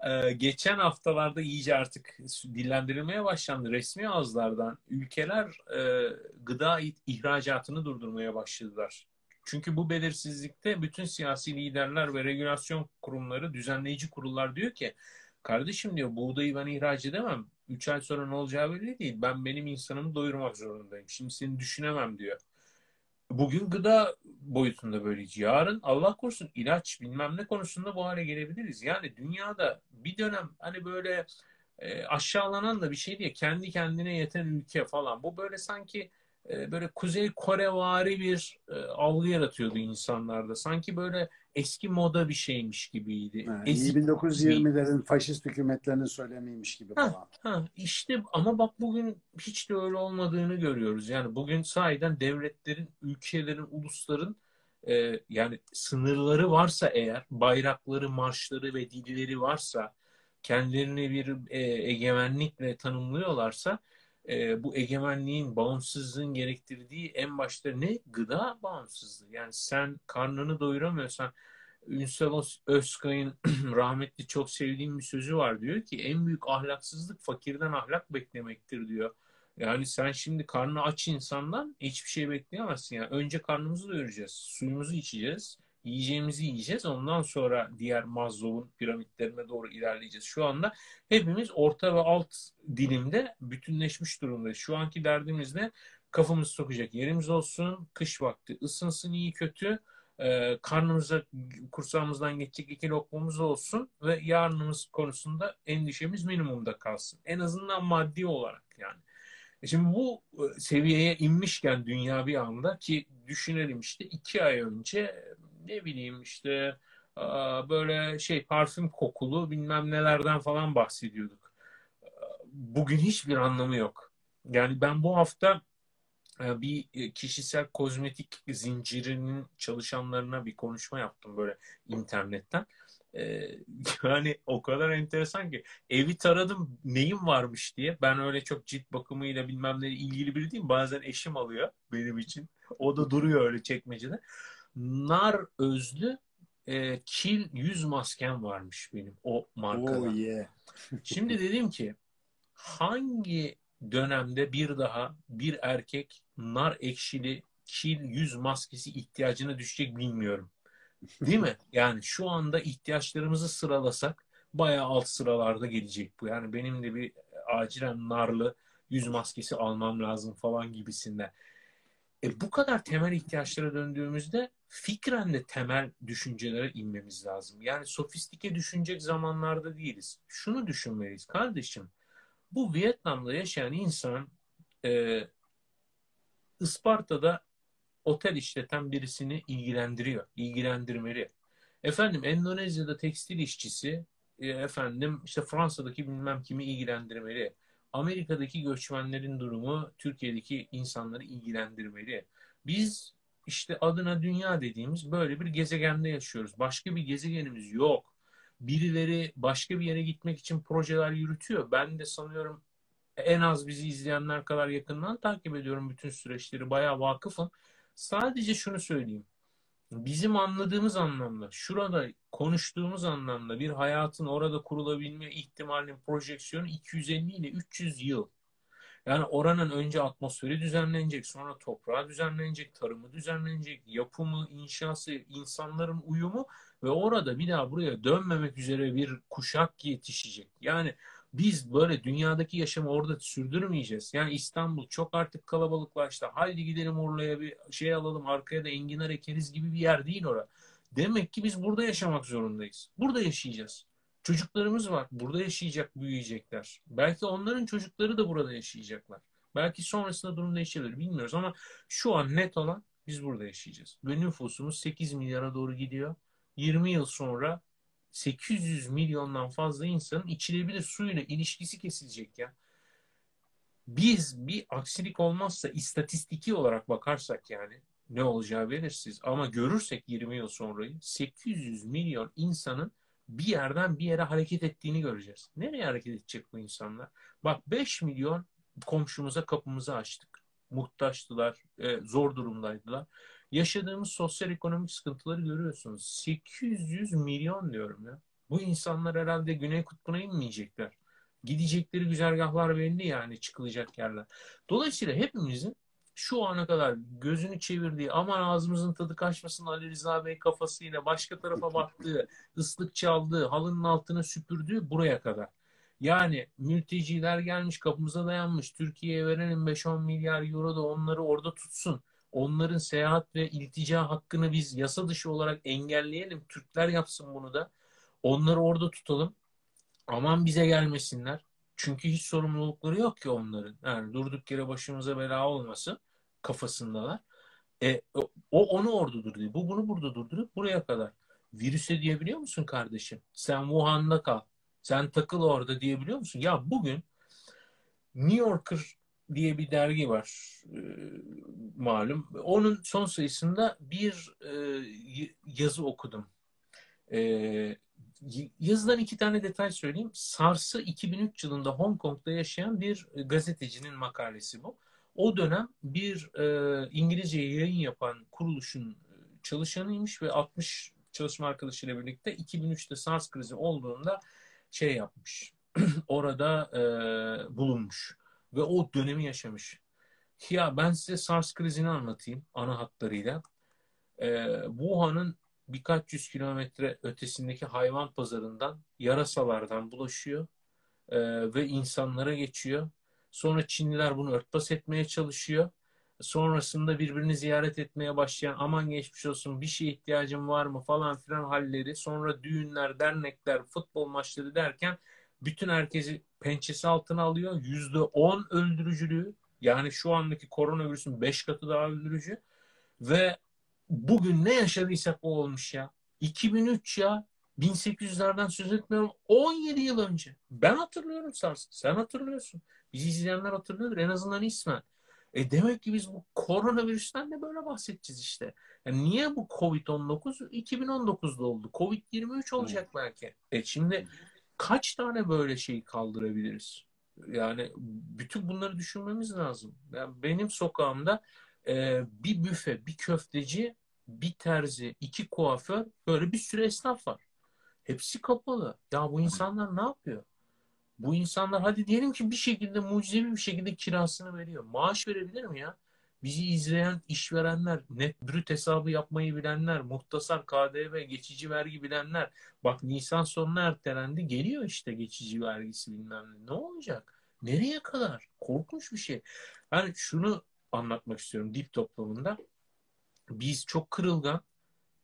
Speaker 2: Ee, geçen haftalarda iyice artık dillendirilmeye başlandı resmi ağızlardan. Ülkeler e, gıda ihracatını durdurmaya başladılar. Çünkü bu belirsizlikte bütün siyasi liderler ve regülasyon kurumları, düzenleyici kurullar diyor ki kardeşim diyor buğdayı ben ihraç edemem. Üç ay sonra ne olacağı belli değil. Ben benim insanımı doyurmak zorundayım. Şimdi seni düşünemem diyor. Bugün gıda boyutunda böyleyiz. Yarın Allah korusun ilaç bilmem ne konusunda bu hale gelebiliriz. Yani dünyada bir dönem hani böyle e, aşağılanan da bir şey diye kendi kendine yeten ülke falan. Bu böyle sanki e, böyle Kuzey Korevari bir e, algı yaratıyordu insanlarda. Sanki böyle eski moda bir şeymiş gibiydi.
Speaker 1: Ha, eski 1920'lerin faşist hükümetlerinin söylemiymiş gibi falan. Ha,
Speaker 2: ha, işte ama bak bugün hiç de öyle olmadığını görüyoruz. Yani bugün sahiden devletlerin, ülkelerin, ulusların e, yani sınırları varsa eğer, bayrakları, marşları ve dilleri varsa, kendilerini bir e, egemenlikle tanımlıyorlarsa e, bu egemenliğin, bağımsızlığın gerektirdiği en başta ne? Gıda bağımsızlığı. Yani sen karnını doyuramıyorsan Ünsal Özkay'ın (clears throat) rahmetli çok sevdiğim bir sözü var. Diyor ki en büyük ahlaksızlık fakirden ahlak beklemektir diyor. Yani sen şimdi karnı aç insandan hiçbir şey bekleyemezsin. Yani önce karnımızı doyuracağız, suyumuzu içeceğiz, yiyeceğimizi yiyeceğiz. Ondan sonra diğer Maslow'un piramitlerine doğru ilerleyeceğiz. Şu anda hepimiz orta ve alt dilimde bütünleşmiş durumdayız. Şu anki derdimiz ne? Kafamızı sokacak yerimiz olsun, kış vakti ısınsın iyi kötü, e, karnımıza, kursağımızdan geçecek iki lokmamız olsun ve yarınımız konusunda endişemiz minimumda kalsın. En azından maddi olarak yani. E şimdi bu e, seviyeye inmişken dünya bir anda ki düşünelim işte iki ay önce ne bileyim işte böyle şey parfüm kokulu bilmem nelerden falan bahsediyorduk. Bugün hiçbir anlamı yok. Yani ben bu hafta e, bir e, kişisel kozmetik zincirinin çalışanlarına bir konuşma yaptım böyle internetten. Ee, (laughs) yani o kadar enteresan ki evi taradım neyim varmış diye. Ben öyle çok cilt bakımıyla bilmem ne ilgili biri değilim. Bazen eşim alıyor benim için. O da duruyor öyle çekmecede nar özlü e, kil yüz maskem varmış benim o markada. Oh yeah. (laughs) Şimdi dedim ki hangi dönemde bir daha bir erkek nar ekşili kil yüz maskesi ihtiyacına düşecek bilmiyorum. Değil mi? (laughs) Yani şu anda ihtiyaçlarımızı sıralasak bayağı alt sıralarda gelecek bu. Yani benim de bir acilen narlı yüz maskesi almam lazım falan gibisinden. E bu kadar temel ihtiyaçlara döndüğümüzde fikren de temel düşüncelere inmemiz lazım. Yani sofistike düşünecek zamanlarda değiliz. Şunu düşünmeliyiz kardeşim. Bu Vietnam'da yaşayan insan e, Isparta'da otel işleten birisini ilgilendiriyor, ilgilendirmeli. Efendim Endonezya'da tekstil işçisi, e, efendim işte Fransa'daki bilmem kimi ilgilendirmeli. Amerika'daki göçmenlerin durumu Türkiye'deki insanları ilgilendirmeli. Biz işte adına dünya dediğimiz böyle bir gezegende yaşıyoruz. Başka bir gezegenimiz yok. Birileri başka bir yere gitmek için projeler yürütüyor. Ben de sanıyorum en az bizi izleyenler kadar yakından takip ediyorum bütün süreçleri. Bayağı vakıfım. Sadece şunu söyleyeyim. Bizim anladığımız anlamda, şurada konuştuğumuz anlamda bir hayatın orada kurulabilme ihtimalinin projeksiyonu 250 ile 300 yıl. Yani oranın önce atmosferi düzenlenecek, sonra toprağı düzenlenecek, tarımı düzenlenecek, yapımı, inşası, insanların uyumu ve orada bir daha buraya dönmemek üzere bir kuşak yetişecek. Yani biz böyle dünyadaki yaşamı orada sürdürmeyeceğiz. Yani İstanbul çok artık kalabalıklaştı. Haydi gidelim Urla'ya bir şey alalım, arkaya da enginar ekeriz gibi bir yer değil orada. Demek ki biz burada yaşamak zorundayız. Burada yaşayacağız. Çocuklarımız var. Burada yaşayacak, büyüyecekler. Belki onların çocukları da burada yaşayacaklar. Belki sonrasında durum değişebilir. Bilmiyoruz ama şu an net olan biz burada yaşayacağız. Ve nüfusumuz 8 milyara doğru gidiyor. 20 yıl sonra 800 milyondan fazla insanın içilebilir suyla ilişkisi kesilecek ya. Biz bir aksilik olmazsa istatistiki olarak bakarsak yani ne olacağı belirsiz. Ama görürsek 20 yıl sonrayı 800 milyon insanın bir yerden bir yere hareket ettiğini göreceğiz. Nereye hareket edecek bu insanlar? Bak 5 milyon komşumuza kapımızı açtık. Muhtaçtılar, e, zor durumdaydılar. Yaşadığımız sosyal ekonomik sıkıntıları görüyorsunuz. 800 milyon diyorum ya. Bu insanlar herhalde Güney Kutbu'na inmeyecekler. Gidecekleri güzergahlar belli yani çıkılacak yerler. Dolayısıyla hepimizin şu ana kadar gözünü çevirdiği aman ağzımızın tadı kaçmasın Ali Rıza Bey kafasıyla başka tarafa baktığı, (laughs) ıslık çaldığı, halının altına süpürdüğü buraya kadar. Yani mülteciler gelmiş kapımıza dayanmış. Türkiye'ye verelim 5-10 milyar euro da onları orada tutsun. Onların seyahat ve iltica hakkını biz yasa dışı olarak engelleyelim. Türkler yapsın bunu da. Onları orada tutalım. Aman bize gelmesinler. Çünkü hiç sorumlulukları yok ki onların. Yani durduk yere başımıza bela olmasın kafasındalar. E, o onu orada durduruyor. Bu bunu burada durduruyor. Buraya kadar. Virüse diyebiliyor musun kardeşim? Sen Wuhan'da kal. Sen takıl orada diyebiliyor musun? Ya bugün New Yorker diye bir dergi var e, malum. Onun son sayısında bir e, yazı okudum. E, yazıdan iki tane detay söyleyeyim. Sars'ı 2003 yılında Hong Kong'da yaşayan bir gazetecinin makalesi bu. O dönem bir e, İngilizce yayın yapan kuruluşun çalışanıymış ve 60 çalışma arkadaşıyla birlikte 2003'te SARS krizi olduğunda şey yapmış. (clears throat) orada e, bulunmuş ve o dönemi yaşamış. Ya ben size SARS krizini anlatayım ana hatlarıyla. E, Wuhan'ın birkaç yüz kilometre ötesindeki hayvan pazarından yarasalardan bulaşıyor e, ve insanlara geçiyor. Sonra Çinliler bunu örtbas etmeye çalışıyor. Sonrasında birbirini ziyaret etmeye başlayan aman geçmiş olsun bir şeye ihtiyacım var mı falan filan halleri. Sonra düğünler, dernekler, futbol maçları derken bütün herkesi pençesi altına alıyor. Yüzde on öldürücülüğü yani şu andaki koronavirüsün beş katı daha öldürücü ve bugün ne yaşadıysak o olmuş ya. 2003 ya 1800'lerden söz etmiyorum 17 yıl önce. Ben hatırlıyorum SARS. Sen hatırlıyorsun. Bizi izleyenler hatırlıyordur en azından ismen. E demek ki biz bu koronavirüsten de böyle bahsedeceğiz işte. Yani niye bu Covid-19 2019'da oldu? Covid-23 olacak belki. E şimdi kaç tane böyle şeyi kaldırabiliriz? Yani bütün bunları düşünmemiz lazım. Yani benim sokağımda e, bir büfe, bir köfteci, bir terzi, iki kuaför böyle bir sürü esnaf var. Hepsi kapalı. Ya bu insanlar ne yapıyor? Bu insanlar hadi diyelim ki bir şekilde mucizevi bir şekilde kirasını veriyor. Maaş verebilir mi ya? Bizi izleyen işverenler, net brüt hesabı yapmayı bilenler, muhtasar KDV, geçici vergi bilenler. Bak Nisan sonuna ertelendi. Geliyor işte geçici vergisi bilmem ne. Ne olacak? Nereye kadar? Korkunç bir şey. Yani şunu anlatmak istiyorum dip toplamında. Biz çok kırılgan,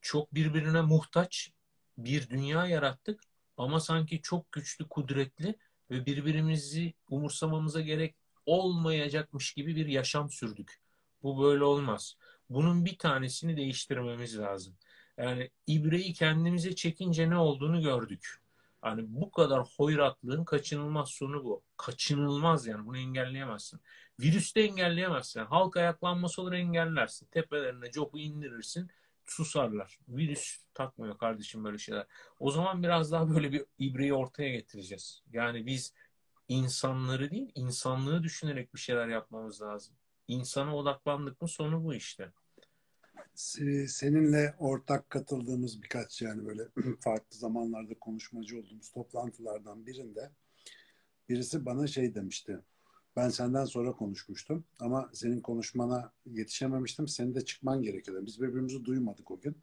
Speaker 2: çok birbirine muhtaç bir dünya yarattık ama sanki çok güçlü, kudretli ve birbirimizi umursamamıza gerek olmayacakmış gibi bir yaşam sürdük. Bu böyle olmaz. Bunun bir tanesini değiştirmemiz lazım. Yani ibreyi kendimize çekince ne olduğunu gördük. Hani bu kadar hoyratlığın kaçınılmaz sonu bu. Kaçınılmaz yani bunu engelleyemezsin. Virüste engelleyemezsin. Halk ayaklanması olur engellersin. Tepelerine copu indirirsin susarlar. Virüs takmıyor kardeşim böyle şeyler. O zaman biraz daha böyle bir ibreyi ortaya getireceğiz. Yani biz insanları değil, insanlığı düşünerek bir şeyler yapmamız lazım. İnsana odaklandık mı sonu bu işte.
Speaker 1: Seninle ortak katıldığımız birkaç yani böyle (clears throat) farklı zamanlarda konuşmacı olduğumuz toplantılardan birinde birisi bana şey demişti. Ben senden sonra konuşmuştum ama senin konuşmana yetişememiştim. Senin de çıkman gerekiyordu. Biz birbirimizi duymadık o gün.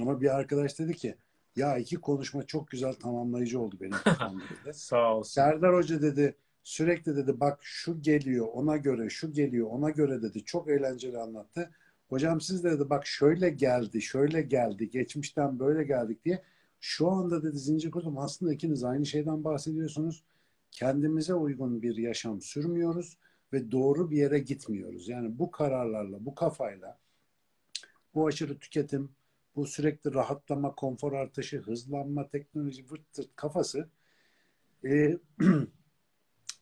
Speaker 1: Ama bir arkadaş dedi ki ya iki konuşma çok güzel tamamlayıcı oldu benim (laughs)
Speaker 2: dedi. Sağ olsun.
Speaker 1: Serdar Hoca dedi sürekli dedi bak şu geliyor ona göre şu geliyor ona göre dedi. Çok eğlenceli anlattı. Hocam siz de dedi bak şöyle geldi şöyle geldi geçmişten böyle geldik diye. Şu anda dedi zincir kurdum aslında ikiniz aynı şeyden bahsediyorsunuz. Kendimize uygun bir yaşam sürmüyoruz ve doğru bir yere gitmiyoruz. Yani bu kararlarla, bu kafayla bu aşırı tüketim, bu sürekli rahatlama, konfor artışı, hızlanma, teknoloji, vırt tırt kafası e, (clears throat)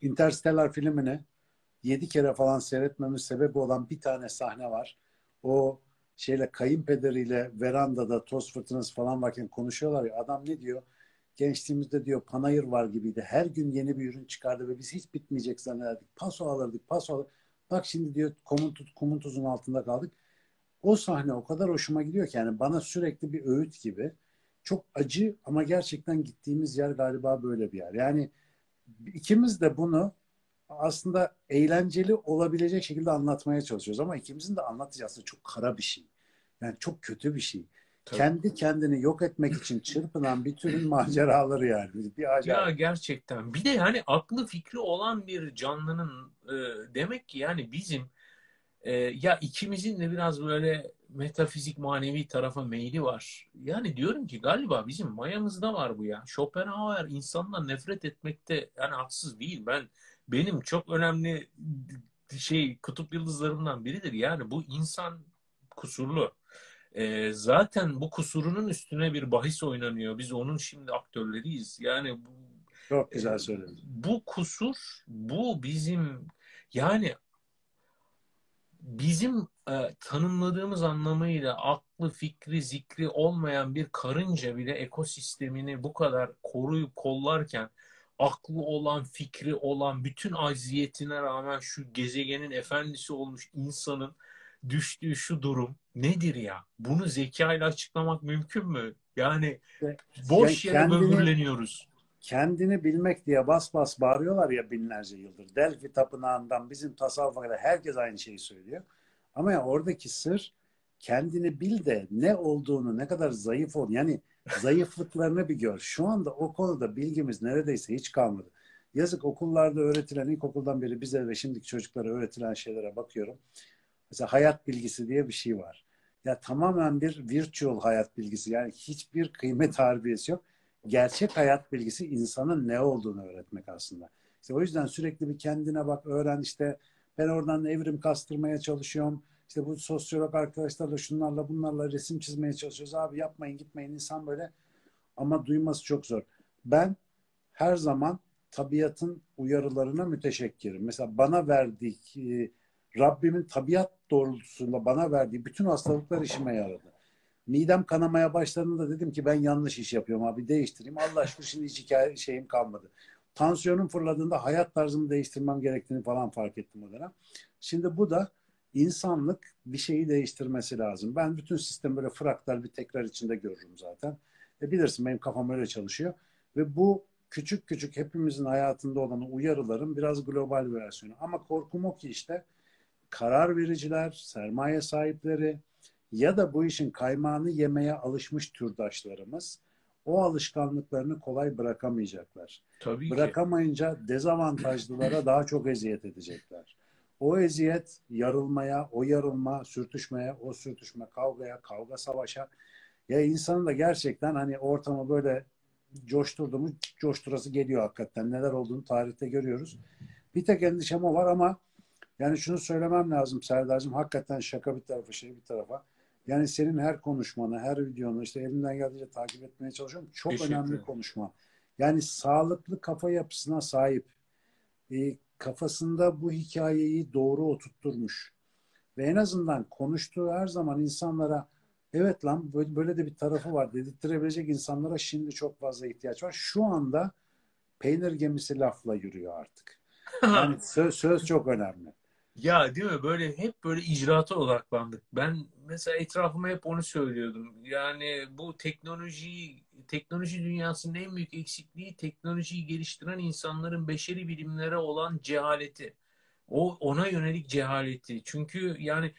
Speaker 1: Interstellar filmini yedi kere falan seyretmemiz sebebi olan bir tane sahne var. O şeyle kayınpederiyle verandada toz fırtınası falan varken konuşuyorlar ya adam ne diyor? Gençliğimizde diyor panayır var gibiydi. Her gün yeni bir ürün çıkardı ve biz hiç bitmeyecek zannederdik. Paso alırdık, paso alırdık. Bak şimdi diyor kumun, kumun tuzun altında kaldık o sahne o kadar hoşuma gidiyor ki yani bana sürekli bir öğüt gibi. Çok acı ama gerçekten gittiğimiz yer galiba böyle bir yer. Yani ikimiz de bunu aslında eğlenceli olabilecek şekilde anlatmaya çalışıyoruz ama ikimizin de anlatacağı çok kara bir şey. Yani çok kötü bir şey. Tabii. Kendi kendini yok etmek için çırpınan bir türün (laughs) maceraları yani. Bir
Speaker 2: acayip. Ya gerçekten. Bir de yani aklı fikri olan bir canlının e, demek ki yani bizim e, ya ikimizin de biraz böyle metafizik manevi tarafa meyli var. Yani diyorum ki galiba bizim mayamızda var bu ya. Schopenhauer insanla nefret etmekte yani haksız değil. Ben benim çok önemli şey kutup yıldızlarımdan biridir. Yani bu insan kusurlu. E, zaten bu kusurunun üstüne bir bahis oynanıyor. Biz onun şimdi aktörleriyiz. Yani bu
Speaker 1: çok güzel söyledin. E,
Speaker 2: bu kusur, bu bizim yani bizim e, tanımladığımız anlamıyla aklı, fikri, zikri olmayan bir karınca bile ekosistemini bu kadar koruyup kollarken aklı olan, fikri olan, bütün aziyetine rağmen şu gezegenin efendisi olmuş insanın düştüğü şu durum nedir ya? Bunu zekayla açıklamak mümkün mü? Yani boş yere kendini, böbürleniyoruz.
Speaker 1: Kendini bilmek diye bas bas bağırıyorlar ya binlerce yıldır. Delphi tapınağından bizim tasavvufa kadar herkes aynı şeyi söylüyor. Ama ya oradaki sır kendini bil de ne olduğunu, ne kadar zayıf ol. Yani zayıflıklarını bir gör. Şu anda o konuda bilgimiz neredeyse hiç kalmadı. Yazık okullarda öğretilen, ilkokuldan beri bize ve şimdiki çocuklara öğretilen şeylere bakıyorum. Mesela hayat bilgisi diye bir şey var. Ya tamamen bir virtual hayat bilgisi. Yani hiçbir kıymet harbiyesi yok. Gerçek hayat bilgisi insanın ne olduğunu öğretmek aslında. İşte o yüzden sürekli bir kendine bak, öğren işte ben oradan evrim kastırmaya çalışıyorum. İşte bu sosyolog arkadaşlarla şunlarla bunlarla resim çizmeye çalışıyoruz. Abi yapmayın gitmeyin insan böyle ama duyması çok zor. Ben her zaman tabiatın uyarılarına müteşekkirim. Mesela bana verdiği Rabbimin tabiat doğrultusunda bana verdiği bütün hastalıklar işime yaradı. Midem kanamaya başladığında dedim ki ben yanlış iş yapıyorum abi değiştireyim. Allah aşkına şimdi hiç hikaye şeyim kalmadı. Tansiyonum fırladığında hayat tarzımı değiştirmem gerektiğini falan fark ettim o dönem. Şimdi bu da insanlık bir şeyi değiştirmesi lazım. Ben bütün sistemi böyle fraktal bir tekrar içinde görürüm zaten. E bilirsin benim kafam öyle çalışıyor. Ve bu küçük küçük hepimizin hayatında olan uyarıların biraz global versiyonu. Ama korkum o ki işte karar vericiler, sermaye sahipleri ya da bu işin kaymağını yemeye alışmış türdaşlarımız o alışkanlıklarını kolay bırakamayacaklar. Tabii Bırakamayınca ki. dezavantajlılara (laughs) daha çok eziyet edecekler. O eziyet yarılmaya, o yarılma, sürtüşmeye, o sürtüşme kavgaya, kavga savaşa. Ya insanın da gerçekten hani ortamı böyle coşturdu mu coşturası geliyor hakikaten. Neler olduğunu tarihte görüyoruz. Bir tek endişem o var ama yani şunu söylemem lazım Serdar'cığım. Hakikaten şaka bir tarafa, şey bir tarafa. Yani senin her konuşmanı, her videonu işte elimden geldiğince takip etmeye çalışıyorum. Çok Teşekkür önemli ederim. konuşma. Yani sağlıklı kafa yapısına sahip. E, kafasında bu hikayeyi doğru oturtturmuş. Ve en azından konuştuğu her zaman insanlara evet lan böyle de bir tarafı var dedirttirebilecek insanlara şimdi çok fazla ihtiyaç var. Şu anda peynir gemisi lafla yürüyor artık. Yani (laughs) söz, söz çok önemli.
Speaker 2: Ya değil mi? Böyle hep böyle icraata odaklandık. Ben mesela etrafıma hep onu söylüyordum. Yani bu teknolojiyi teknoloji dünyasının en büyük eksikliği teknolojiyi geliştiren insanların beşeri bilimlere olan cehaleti. O ona yönelik cehaleti. Çünkü yani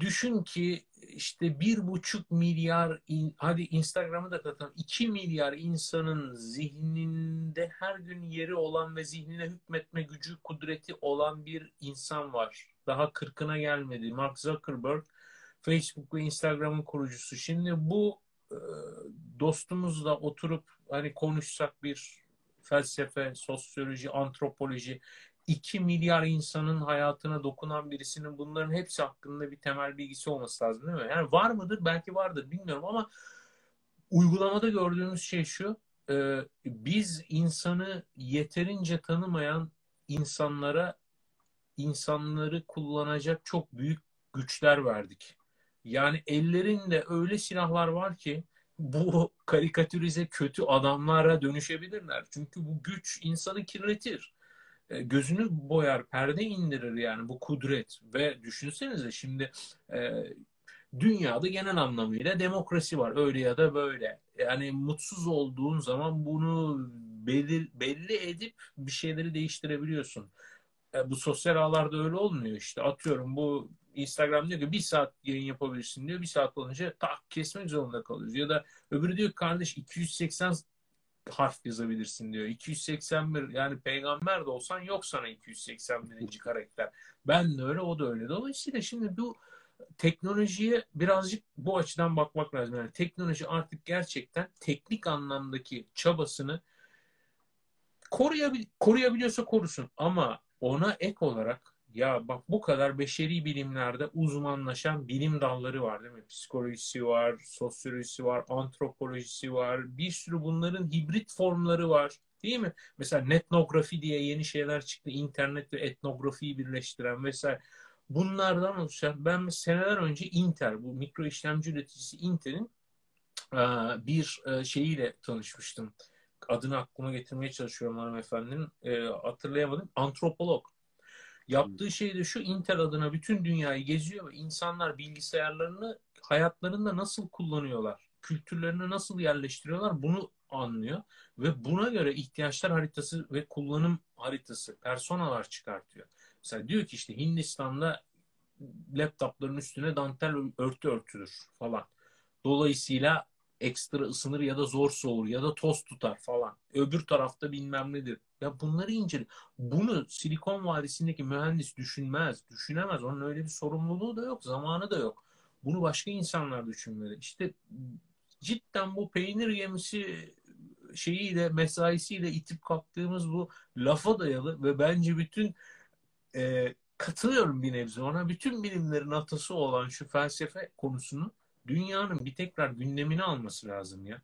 Speaker 2: düşün ki işte bir buçuk milyar hadi Instagram'ı da katalım iki milyar insanın zihninde her gün yeri olan ve zihnine hükmetme gücü kudreti olan bir insan var. Daha kırkına gelmedi. Mark Zuckerberg Facebook ve Instagram'ın kurucusu. Şimdi bu e, dostumuzla oturup hani konuşsak bir felsefe, sosyoloji, antropoloji 2 milyar insanın hayatına dokunan birisinin bunların hepsi hakkında bir temel bilgisi olması lazım değil mi? Yani var mıdır? Belki vardır bilmiyorum ama uygulamada gördüğümüz şey şu e, biz insanı yeterince tanımayan insanlara insanları kullanacak çok büyük güçler verdik. Yani ellerinde öyle silahlar var ki bu (laughs) karikatürize kötü adamlara dönüşebilirler. Çünkü bu güç insanı kirletir. E, gözünü boyar, perde indirir yani bu kudret. Ve düşünsenize şimdi e, dünyada genel anlamıyla demokrasi var. Öyle ya da böyle. Yani mutsuz olduğun zaman bunu belli, belli edip bir şeyleri değiştirebiliyorsun. E, bu sosyal ağlarda öyle olmuyor işte. Atıyorum bu Instagram diyor ki bir saat yayın yapabilirsin diyor. Bir saat olunca tak kesmek zorunda kalıyoruz. Ya da öbürü diyor kardeş 280 harf yazabilirsin diyor. 281 yani peygamber de olsan yok sana 281. karakter. Ben de öyle o da öyle. Dolayısıyla şimdi bu teknolojiye birazcık bu açıdan bakmak lazım. Yani teknoloji artık gerçekten teknik anlamdaki çabasını koruyabil koruyabiliyorsa korusun ama ona ek olarak ya bak bu kadar beşeri bilimlerde uzmanlaşan bilim dalları var değil mi? Psikolojisi var, sosyolojisi var, antropolojisi var. Bir sürü bunların hibrit formları var. Değil mi? Mesela netnografi diye yeni şeyler çıktı. İnternet ve etnografiyi birleştiren vesaire. Bunlardan oluşan ben seneler önce Intel, bu mikro işlemci üreticisi Intel'in bir şeyiyle tanışmıştım. Adını aklıma getirmeye çalışıyorum hanımefendinin. Hatırlayamadım. Antropolog Yaptığı şey de şu Intel adına bütün dünyayı geziyor ve insanlar bilgisayarlarını hayatlarında nasıl kullanıyorlar, kültürlerini nasıl yerleştiriyorlar bunu anlıyor ve buna göre ihtiyaçlar haritası ve kullanım haritası, personalar çıkartıyor. Mesela diyor ki işte Hindistan'da laptopların üstüne dantel örtü örtülür falan. Dolayısıyla ekstra ısınır ya da zor soğur ya da toz tutar falan. Öbür tarafta bilmem nedir. Ya bunları incele. Bunu Silikon Vadisi'ndeki mühendis düşünmez, düşünemez. Onun öyle bir sorumluluğu da yok, zamanı da yok. Bunu başka insanlar düşünmeli. İşte cidden bu peynir gemisi şeyiyle, mesaisiyle itip kalktığımız bu lafa dayalı ve bence bütün e, katılıyorum bir nebze ona. Bütün bilimlerin atası olan şu felsefe konusunu dünyanın bir tekrar gündemini alması lazım ya.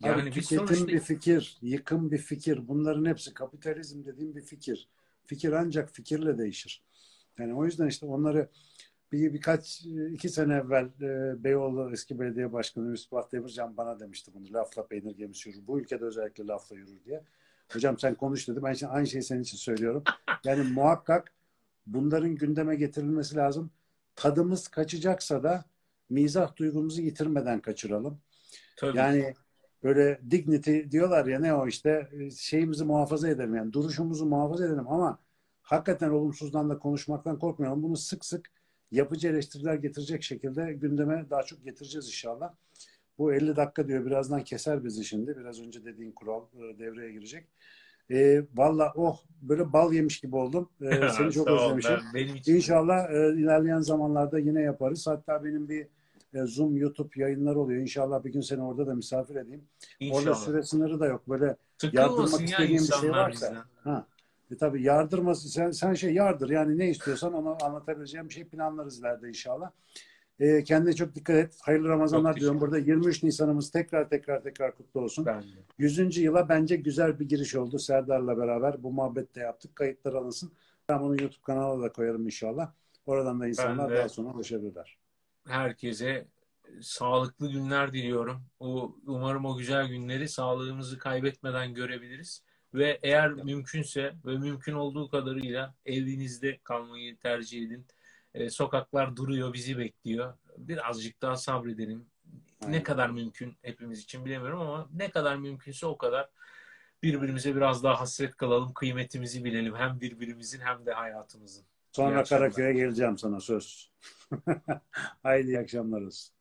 Speaker 1: Yani Abi, tüketim sonuçta... bir fikir, yıkım bir fikir. Bunların hepsi kapitalizm dediğim bir fikir. Fikir ancak fikirle değişir. Yani o yüzden işte onları bir birkaç iki sene evvel e, Beyoğlu eski belediye başkanı Müsbah Demircan bana demişti bunu. Lafla peynir gemisi yürür. Bu ülkede özellikle lafla yürür diye. Hocam sen konuş dedi. Ben şimdi aynı şeyi senin için söylüyorum. Yani (laughs) muhakkak bunların gündeme getirilmesi lazım. Tadımız kaçacaksa da mizah duygumuzu yitirmeden kaçıralım. Tabii. Yani böyle dignity diyorlar ya ne o işte e, şeyimizi muhafaza edelim yani duruşumuzu muhafaza edelim ama hakikaten olumsuzdan da konuşmaktan korkmayalım. Bunu sık sık yapıcı eleştiriler getirecek şekilde gündeme daha çok getireceğiz inşallah. Bu 50 dakika diyor birazdan keser bizi şimdi. Biraz önce dediğin kural e, devreye girecek. E, Valla oh böyle bal yemiş gibi oldum. E, (laughs) seni çok özlemişim. Ben, İnşallah e, ilerleyen zamanlarda yine yaparız. Hatta benim bir Zoom, YouTube yayınları oluyor. İnşallah bir gün seni orada da misafir edeyim. İnşallah. Orada süre sınırı da yok. Böyle yardırmak istediğin bir şey varsa. Ha. E tabii yardırması sen, sen şey yardır yani ne istiyorsan onu anlatabileceğim bir şey planlarız ileride inşallah. E, kendine çok dikkat et. Hayırlı Ramazanlar diyorum. Burada 23 Nisan'ımız tekrar tekrar tekrar kutlu olsun. Ben 100. yıla bence güzel bir giriş oldu. Serdar'la beraber bu muhabbette yaptık. Kayıtlar alınsın. Ben bunu YouTube kanalına da koyarım inşallah. Oradan da insanlar daha sonra ulaşabilirler
Speaker 2: herkese sağlıklı günler diliyorum. O, umarım o güzel günleri sağlığımızı kaybetmeden görebiliriz. Ve eğer mümkünse ve mümkün olduğu kadarıyla evinizde kalmayı tercih edin. E, sokaklar duruyor, bizi bekliyor. Birazcık daha sabredelim.
Speaker 1: Aynen.
Speaker 2: Ne kadar mümkün hepimiz için bilemiyorum ama ne kadar mümkünse o kadar birbirimize biraz daha hasret kalalım, kıymetimizi bilelim. Hem birbirimizin hem de hayatımızın.
Speaker 1: Sonra. Karaköy'e geleceğim sana söz. (laughs) Haydi iyi akşamlar olsun.